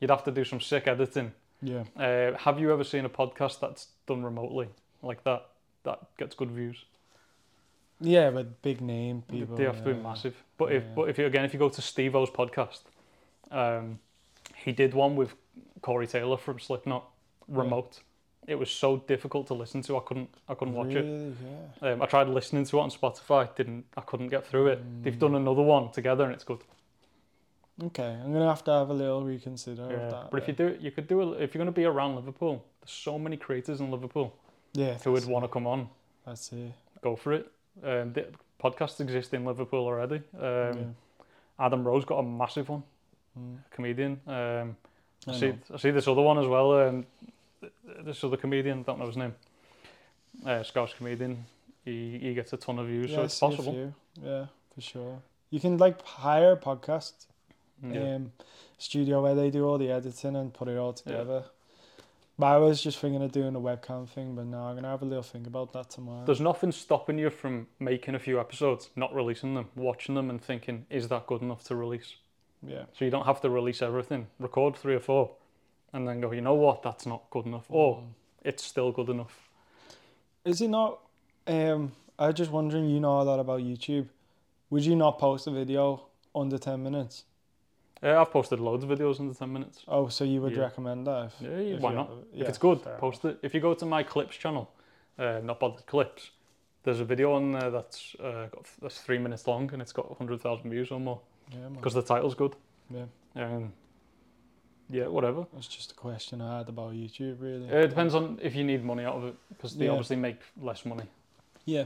You'd have to do some sick editing. yeah. Uh, have you ever seen a podcast that's done remotely like that? That gets good views. Yeah, but big name people. they have to be massive. But if Yeah. but if you again if you go to Steve-O's podcast, um, he did one with Corey Taylor from Slipknot remote. It was so difficult to listen to. I couldn't I couldn't watch it. Really? Yeah. Um, I tried listening to it on Spotify. Didn't I couldn't get through it. They've Mm. done another one together and it's good. Okay, I'm gonna have to have a little reconsider of that. But if you do it, you could do it if you're going to be around Liverpool. There's so many creators in Liverpool yeah, who would that's want to come on. That's it. Go for it. Um, the podcasts exist in Liverpool already. Um, yeah. Adam Rowe's got a massive one. Mm, comedian. Um, I, I see. I see this other one as well. Um, this other comedian, don't know his name. Uh, Scottish comedian. He he gets a ton of views, Yeah, so it's possible. Yeah, for sure. You can like hire a podcast Yeah. um, studio where they do all the editing and put it all Yeah. together. But I was just thinking of doing a webcam thing, but now I'm gonna have a little think about that tomorrow. There's nothing stopping you from making a few episodes, not releasing them, watching them, and thinking, is that good enough to release? Yeah. So you don't have to release everything. Record three or four, and then go. You know what? That's not good enough. Or Mm. it's still good enough. Is it not? Um, I was just wondering. You know a lot about YouTube. Would you not post a video under ten minutes? Uh, I've posted loads of videos under ten minutes. Oh, so you would Yeah. recommend that? If, Yeah, yeah, if why not? yeah, if it's good, post it. If you go to my clips channel, uh, not bothered clips, there's a video on there that's uh, got that's three minutes long and it's got hundred thousand views or more enough. Yeah, because the title's good. Yeah. Um, yeah, whatever. It's just a question I had about YouTube, really. Uh, it depends on if you need money out of it because they Yeah. obviously make less money. Yeah.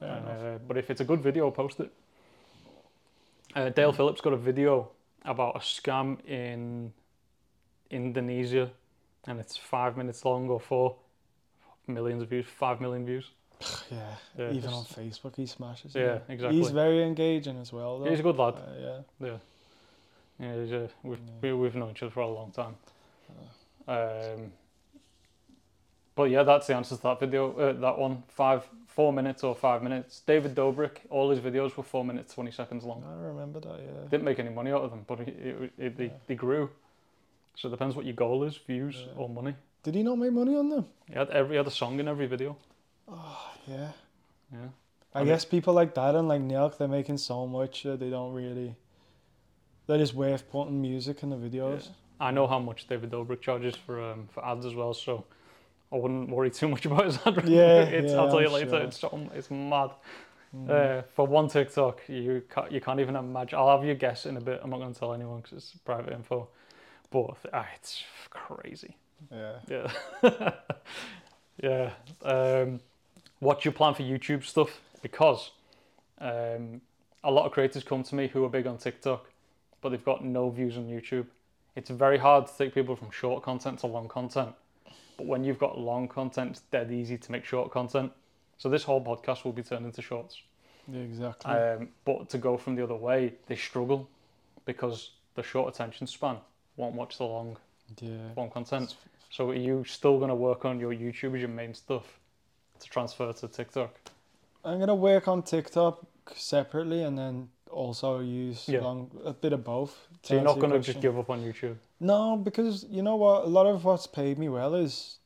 Uh, but if it's a good video, post it. Uh, Dale Philip's got a video about a scam in Indonesia, and it's five minutes long or four. Millions of views, five million views. Yeah. Yeah, Even on Facebook, he smashes. Yeah, it. exactly. He's very engaging as well, though. He's a good lad. Uh, yeah. Yeah, he's a, we've, Yeah. we, we've known each other for a long time. Um, but yeah, that's the answer to that video. Uh, that one, five, four minutes or five minutes. David Dobrik, all his videos were four minutes twenty seconds long. I remember that. Yeah. Didn't make any money out of them, but it, it, it, they, Yeah. they grew. So it depends what your goal is, views Yeah. or money. Did he not make money on them? He had every he had a song in every video. Oh, yeah. Yeah. I, I mean- guess people like that and like Nelk, they're making so much that they don't really. They're just worth putting music in the videos. I know how much David Dobrik charges for um, for ads as well, so I wouldn't worry too much about his ad. Yeah, it's, yeah, I'll tell you I'm later. sure. It's it's mad. Mm. Uh, for one TikTok, you can't, you can't even imagine. I'll have you guess in a bit. I'm not going to tell anyone because it's private info. But ah, it's crazy. yeah. Yeah. yeah. Um, what's your plan for YouTube stuff? Because um, a lot of creators come to me who are big on TikTok, but they've got no views on YouTube. It's very hard to take people from short content to long content. But when you've got long content, it's dead easy to make short content. So this whole podcast will be turned into shorts. Yeah, exactly. Um, but to go from the other way, they struggle because the short attention span won't watch the long yeah. long content. So are you still going to work on your YouTube as your main stuff to transfer to TikTok? I'm gonna work on TikTok separately and then also use Yeah. long a bit of both. So you're not to just give up on YouTube? No, because you know what? A lot of what's paid me well is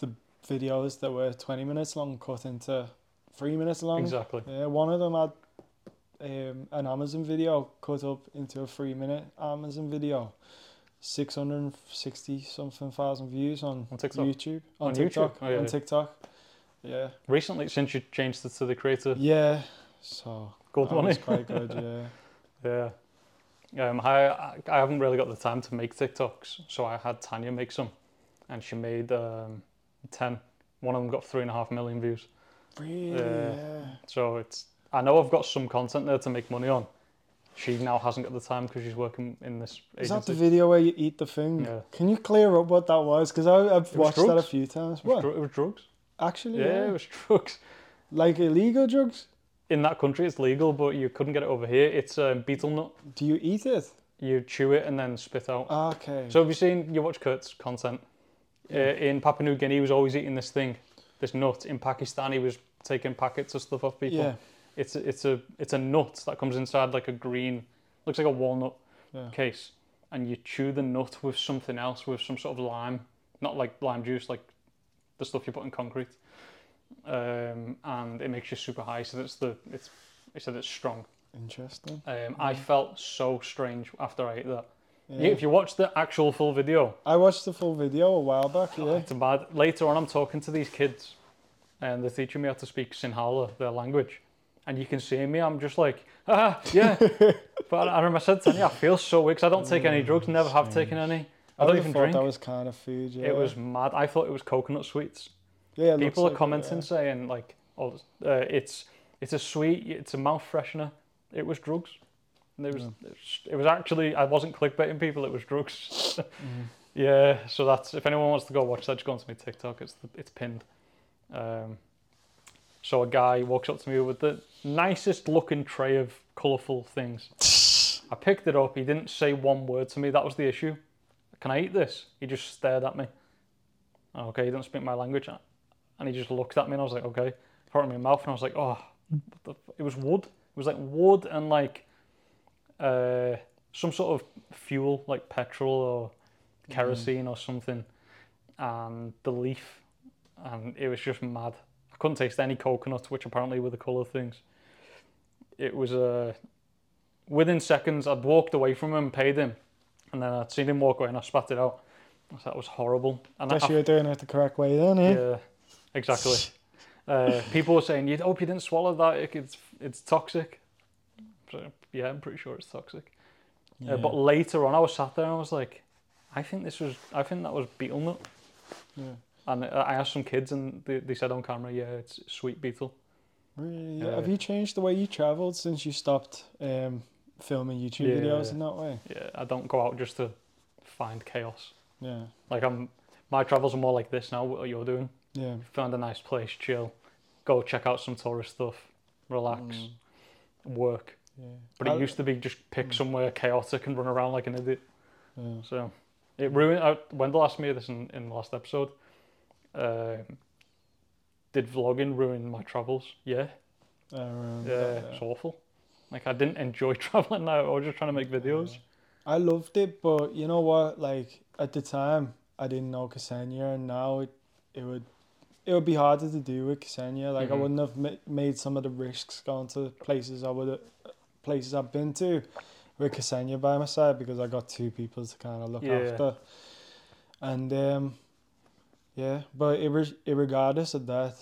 the videos that were 20 minutes long cut into three minutes long. Exactly. Yeah, one of them had um, an Amazon video cut up into a three minute Amazon video. 660 something thousand views on, On TikTok? YouTube. On, On YouTube? TikTok. Oh, yeah, on yeah. TikTok. Yeah. Recently, since you changed it to the creator, Yeah. So good money. was quite good, yeah. Yeah. Um, I I haven't really got the time to make TikToks, so I had Tanya make some, and she made um, ten. One of them got three and a half million views. Really? Yeah. Yeah. So it's I know I've got some content there to make money on. She now hasn't got the time because she's working in this Is that the video where you eat the thing? Yeah. Can you clear up what that was? Because I've watched that a few times. It was, What? dru- it was drugs. Actually, Yeah, yeah. it was drugs. Like illegal drugs? In that country, it's legal, but you couldn't get it over here. It's um, betel nut. Do you eat it? You chew it and then spit out. Okay. So have you seen? You watch Kurt's content. Uh, in Papua New Guinea, he was always eating this thing, this nut. In Pakistan, he was taking packets of stuff off people. yeah. It's a, it's a it's a nut that comes inside like a green, looks like a walnut Yeah. case, and you chew the nut with something else, with some sort of lime, not like lime juice, like the stuff you put in concrete, um, and it makes you super high. So that's the it's it said it's strong. Interesting. Um, I felt so strange after I ate that. Yeah. Yeah, if you watch the actual full video, I watched the full video a while back. oh, it's bad. Later on, I'm talking to these kids, and they're teaching me how to speak Sinhala, their language, and you can see me. I'm just like, ah, yeah. but I remember I said to Tanya, I feel so weak 'cause I don't take any drugs, never have taken any. I I don't even thought drink. that was kind of food. Yeah. It was mad. I thought it was coconut sweets. Yeah. People are like it, commenting saying like, "Oh, uh, it's it's a sweet, it's a mouth freshener." It was drugs. And it was, Yeah. it was actually I wasn't clickbaiting people. It was drugs. Mhm. yeah. So that's if anyone wants to go watch that, just go onto my TikTok. It's the, it's pinned. Um, so a guy walks up to me with the nicest looking tray of colourful things. I picked it up. He didn't say one word to me. That was the issue. Can I eat this? He just stared at me. Okay, he didn't speak my language. And he just looked at me and I was like, okay. Put it in my mouth and I was like, oh, what the f-? it was wood. It was like wood and like uh, some sort of fuel, like petrol or kerosene or something. And the leaf. And it was just mad. I couldn't taste any coconut, which apparently were the colour things. It was Uh, within seconds, I'd walked away from him, and paid him, and then I'd seen him walk away and I spat it out. That was horrible. And Guess I, you were doing it the correct way then, eh? yeah, exactly. uh, people were saying, "You hope you didn't swallow that. It's it's toxic." So, yeah, I'm pretty sure it's toxic. Uh, but later on, I was sat there and I was like, "I think this was. I think that was betel nut." yeah. And uh, I asked some kids, and they, they said on camera, "Yeah, it's sweet beetle." Really? Yeah. Have you changed the way you travelled since you stopped um, filming YouTube Yeah. videos in that way? Yeah, I don't go out just to find chaos. Yeah. Like I'm, my travels are more like this now. What you're doing. Yeah. find a nice place, chill, go check out some tourist stuff, relax, Mm. work. Yeah. But it I'll- used to be just pick Mm. somewhere chaotic and run around like an idiot. Yeah. So it ruined. I, Wendell asked me this in, in the last episode. Um, did vlogging ruin my travels? Yeah, I remember yeah, that, it's awful. Like I didn't enjoy traveling now. I was just trying to make videos. I loved it, but you know what? Like at the time, I didn't know Ksenia, and now it it would it would be harder to do with Ksenia. Like I Mhm. wouldn't have ma- made some of the risks going to places I would places I've been to with Ksenia by my side because I got two people to kind of look Yeah. after. And um, yeah, but irre- irregardless of that,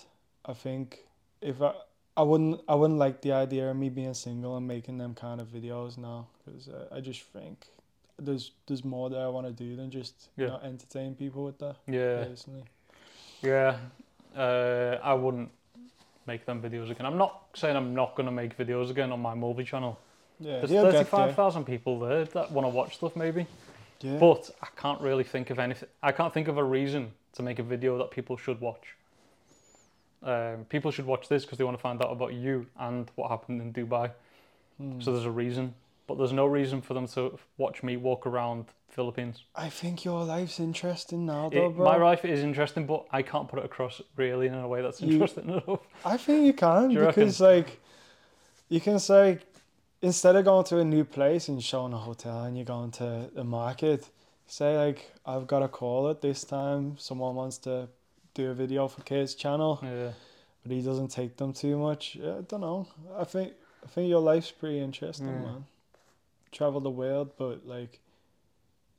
I think if I I wouldn't I wouldn't like the idea of me being single and making them kind of videos now because uh, I just think there's there's more that I want to do than just you Yeah. know, entertain people with that Yeah, personally. yeah. Uh, I wouldn't make them videos again. I'm not saying I'm not gonna make videos again on my movie channel, Yeah, There's he'll thirty-five thousand people there that want to watch stuff, maybe. Yeah. But I can't really think of anything. I can't think of a reason to make a video that people should watch. Um, people should watch this because they want to find out about you and what happened in Dubai. Hmm. So there's a reason, but there's no reason for them to watch me walk around Philippines. I think your life's interesting now, It- though, bro. my life is interesting, but I can't put it across really in a way that's You- interesting enough. I think you can you reckon? because, like, you can say instead of going to a new place and showing a hotel and you're going to the market, say like, I've got a call at this time. Someone wants to do a video for kids channel, Yeah, but he doesn't take them too much. I don't know. I think I think your life's pretty interesting, Yeah. man. Travel the world, but like.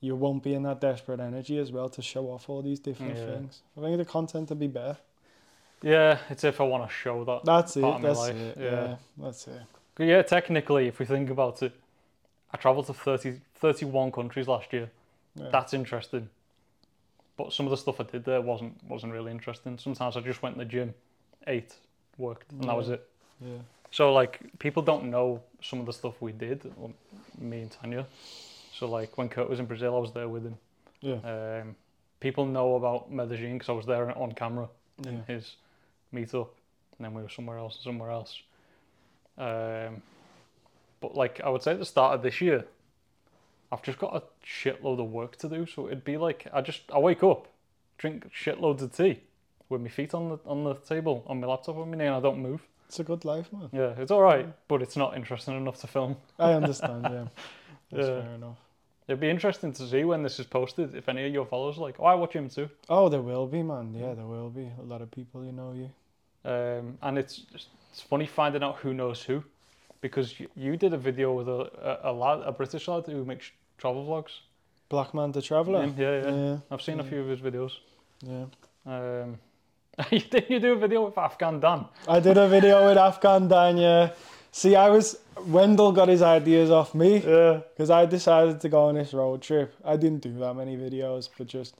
You won't be in that desperate energy as well to show off all these different Yeah. things. I think the content would be better. yeah. It's if I want to show that. That's it. Part of my That's life, it. yeah. Yeah. that's it. Yeah, technically, if we think about it, I travelled to 30, 31 countries last year. Yeah. That's interesting. But some of the stuff I did there wasn't wasn't really interesting. Sometimes I just went in the gym, ate, worked, and that was it. yeah. So like people don't know some of the stuff we did, me and Tanya. So like when Kurt was in Brazil, I was there with him. Yeah. Um, people know about Medellin because I was there on camera in his meetup, and then we were somewhere else, somewhere else. Um, but like I would say at the start of this year, I've just got a shitload of work to do. So it'd be like I just I wake up, drink shitloads of tea, with my feet on the on the table on my laptop on my knee, and I don't move. It's a good life, man. Yeah, it's all right, but it's not interesting enough to film. I understand, yeah. That's Yeah. fair enough. It'd be interesting to see when this is posted if any of your followers are like, oh, I watch him too. Oh, there will be, man. Yeah, there will be. A lot of people who know you. Um, and it's it's funny finding out who knows who, because you, you did a video with a, a, a lad, a British lad who makes travel vlogs. Black Man the Traveller. Yeah, yeah, Yeah. I've seen a few of his videos. yeah. Um, didn't you do a video with Afghan Dan? I did a video with Afghan Dan, yeah. See, I was. Wendell got his ideas off me Yeah. because I decided to go on this road trip. I didn't do that many videos, but just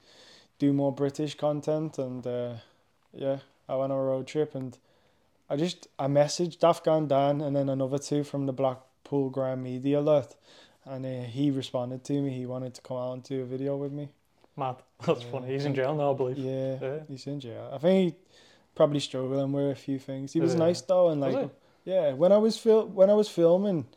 do more British content. And uh, yeah, I went on a road trip and I just I messaged Afghan Dan and then another two from the Blackpool Grime Media lot, and uh, he responded to me. He wanted to come out and do a video with me. Mad. That's Yeah. funny. He's in jail now, I believe. Yeah, Yeah. he's in jail. I think he probably struggling with a few things. He was Yeah. nice though, and like yeah, when I was fil- when I was filming,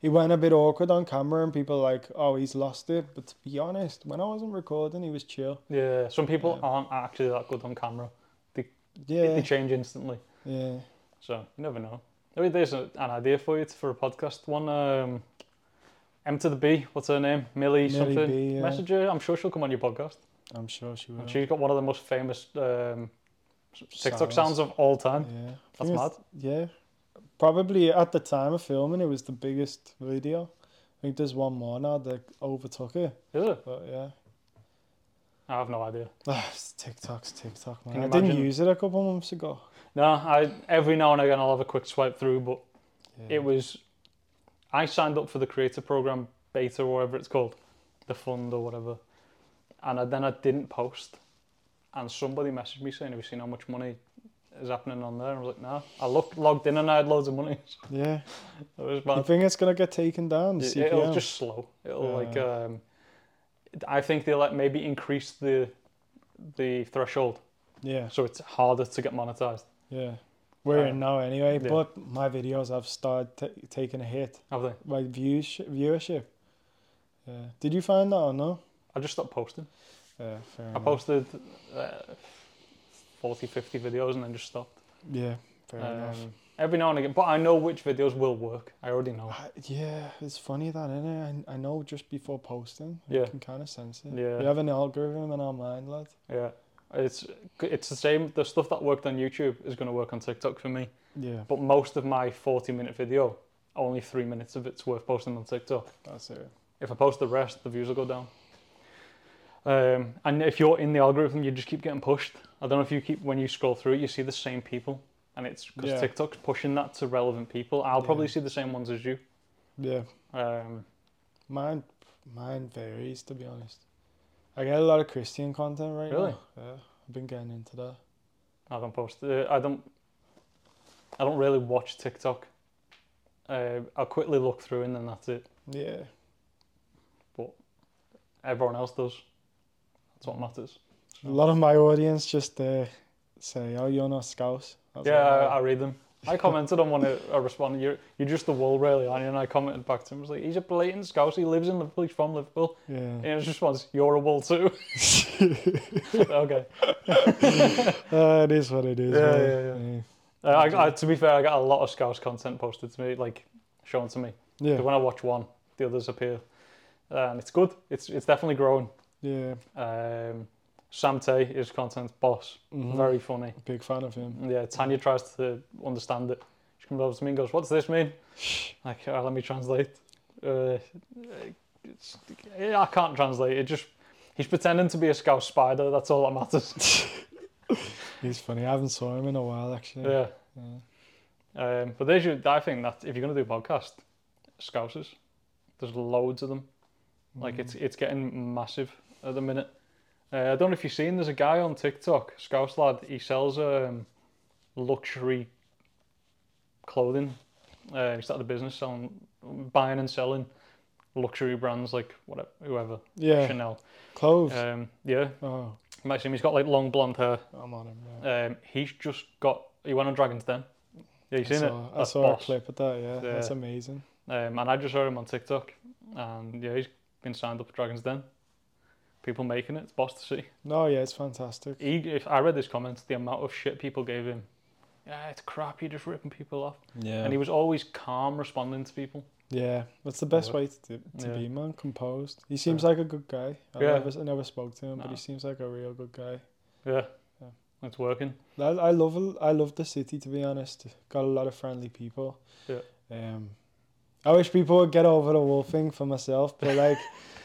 he went a bit awkward on camera, and people were like, oh, he's lost it. But to be honest, when I wasn't recording, he was chill. Yeah. Some people aren't actually that good on camera. They Yeah, They change instantly. yeah. So you never know. Maybe there's a, an idea for you for a podcast. One um, M to the B. What's her name? Millie, Millie something. B, yeah. Message her. I'm sure she'll come on your podcast. I'm sure she will. And she's got one of the most famous um, TikTok Sounds. sounds of all time. Yeah, That's mad. Yeah, probably at the time of filming, it was the biggest video. I think there's one more now that overtook it. Is it? But yeah, I have no idea. TikTok's TikTok, man. I didn't use it a couple months ago. No, I every now and again I'll have a quick swipe through, but Yeah. it was I signed up for the creator program beta or whatever it's called, the fund or whatever, and I, then I didn't post, and somebody messaged me saying, "Have you seen how much money is happening on there?" And I was like, "No." I looked logged in and I had loads of money. yeah. it was You think it's gonna get taken down? It, it'll just slow. It'll like um, I think they'll like maybe increase the the threshold yeah, so it's harder to get monetized. Yeah. We're Uh, in now anyway, yeah. but my videos have started t- taking a hit. Have they? My views viewership. Yeah. Did you find that or no? I just stopped posting. Yeah, fair I enough. posted uh, 40, 50 videos and then just stopped. Yeah, fair enough. Um, every now and again, but I know which videos will work. I already know. I- yeah, it's funny that, innit? I, I know just before posting. Yeah. You can kind of sense it. Yeah. We have an algorithm in our mind, lad. Yeah, it's it's the same. The stuff that worked on YouTube is going to work on TikTok for me. Yeah, But most of my 40 minute video, only three minutes of it's worth posting on TikTok. that's it. If I post the rest, the views will go down. Um, and if you're in the algorithm, you just keep getting pushed. I don't know if you keep when you scroll through it, you see the same people, and it's because Yeah. TikTok's pushing that to relevant people. I'll probably Yeah. see the same ones as you. Yeah, Um, mine, mine varies to be honest. I get a lot of Christian content right Really? now. Yeah, I've been getting into that. I don't post. Uh, I don't. I don't really watch TikTok. Uh, I'll quickly look through and then that's it. Yeah. But everyone else does. That's what matters. A lot of my audience just uh, say, "Oh, you're not Scouse." I was Yeah, I. I read them. I commented on one. I I responded. You're you're just the wall, really, aren't you? And I commented back to him. I was like, he's a blatant scouse. He lives in Liverpool. He's from Liverpool. yeah. And his response, "You're a wall too." okay. Uh, it is what it is. Yeah, man. yeah, Uh, I, I, to be fair, I got a lot of scouse content posted to me, like shown to me. Yeah. When I watch one, the others appear, and it's good. It's it's definitely growing. Yeah. Um, Sam Tay is content boss. Mhm. Very funny. big fan of him. Yeah, Tanya tries to understand it. She comes over to me and goes, "What does this mean?" Like, "Oh, let me translate. Uh, it's, I can't translate. It just he's pretending to be a scout spider. That's all that matters. He's funny. I haven't saw him in a while actually. yeah. Yeah. Um, but there's your, I think that if you're gonna do a podcast, scouses, there's loads of them. Like it's it's getting massive at the minute. Uh, I don't know if you've seen. There's a guy on TikTok, Scouse lad. He sells um, luxury clothing. Uh, he started a business selling, buying and selling luxury brands like whatever, whoever, Yeah. Chanel. Clothes. Um, yeah, oh, you might see him. He's got like long blonde hair. I'm on him. Yeah. Um, he's just got. He went on Dragon's Den. Yeah, you I seen it? saw, I saw boss. a clip of that. Yeah, Yeah. that's amazing. Um, and I just saw him on TikTok, and yeah, he's been signed up for Dragon's Den. People making it, it's boss to see. No, yeah, it's fantastic. He, if I read his comments, the amount of shit people gave him. Yeah, it's crap. You're just ripping people off. Yeah. And he was always calm, responding to people. yeah, that's the best way to, do, to Yeah. be, man. Composed. He seems Yeah. like a good guy. I Yeah. never, I never spoke to him, but he seems like a real good guy. Yeah, Yeah. it's working. I, I love I love the city to be honest. Got a lot of friendly people. Yeah. Um, I wish people would get over the wolf thing for myself, but like,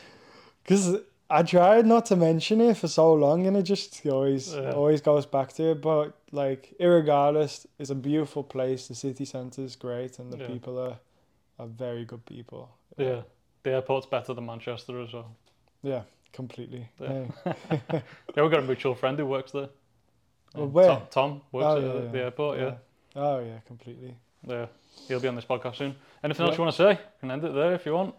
because I tried not to mention it for so long, and it just always Yeah. always goes back to it. But like, irregardless, it's a beautiful place. The city centre is great, and the Yeah. people are are very good people. Yeah, the airport's better than Manchester as well. Yeah, completely. Yeah. Yeah. We've got a mutual friend who works there. Um, where? Tom, Tom works Oh, at yeah, the- yeah. the airport. Yeah. Oh yeah, completely. yeah, He'll be on this podcast soon. Anything else you want to say? You can end it there if you want.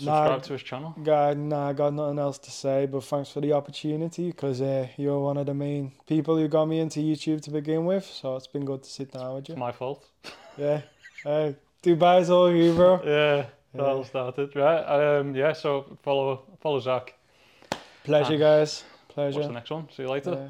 Nah, Subscribe to his channel. God, nah, I got nothing else to say, but thanks for the opportunity because uh, you're one of the main people who got me into YouTube to begin with. So it's been good to sit down with It's you. my fault. Yeah. Hey, Dubai's all you, bro. Yeah, that all started right. Um, yeah, so follow follow Zac. Pleasure, Ah. guys. Pleasure. What's the next one? See you later. Yeah.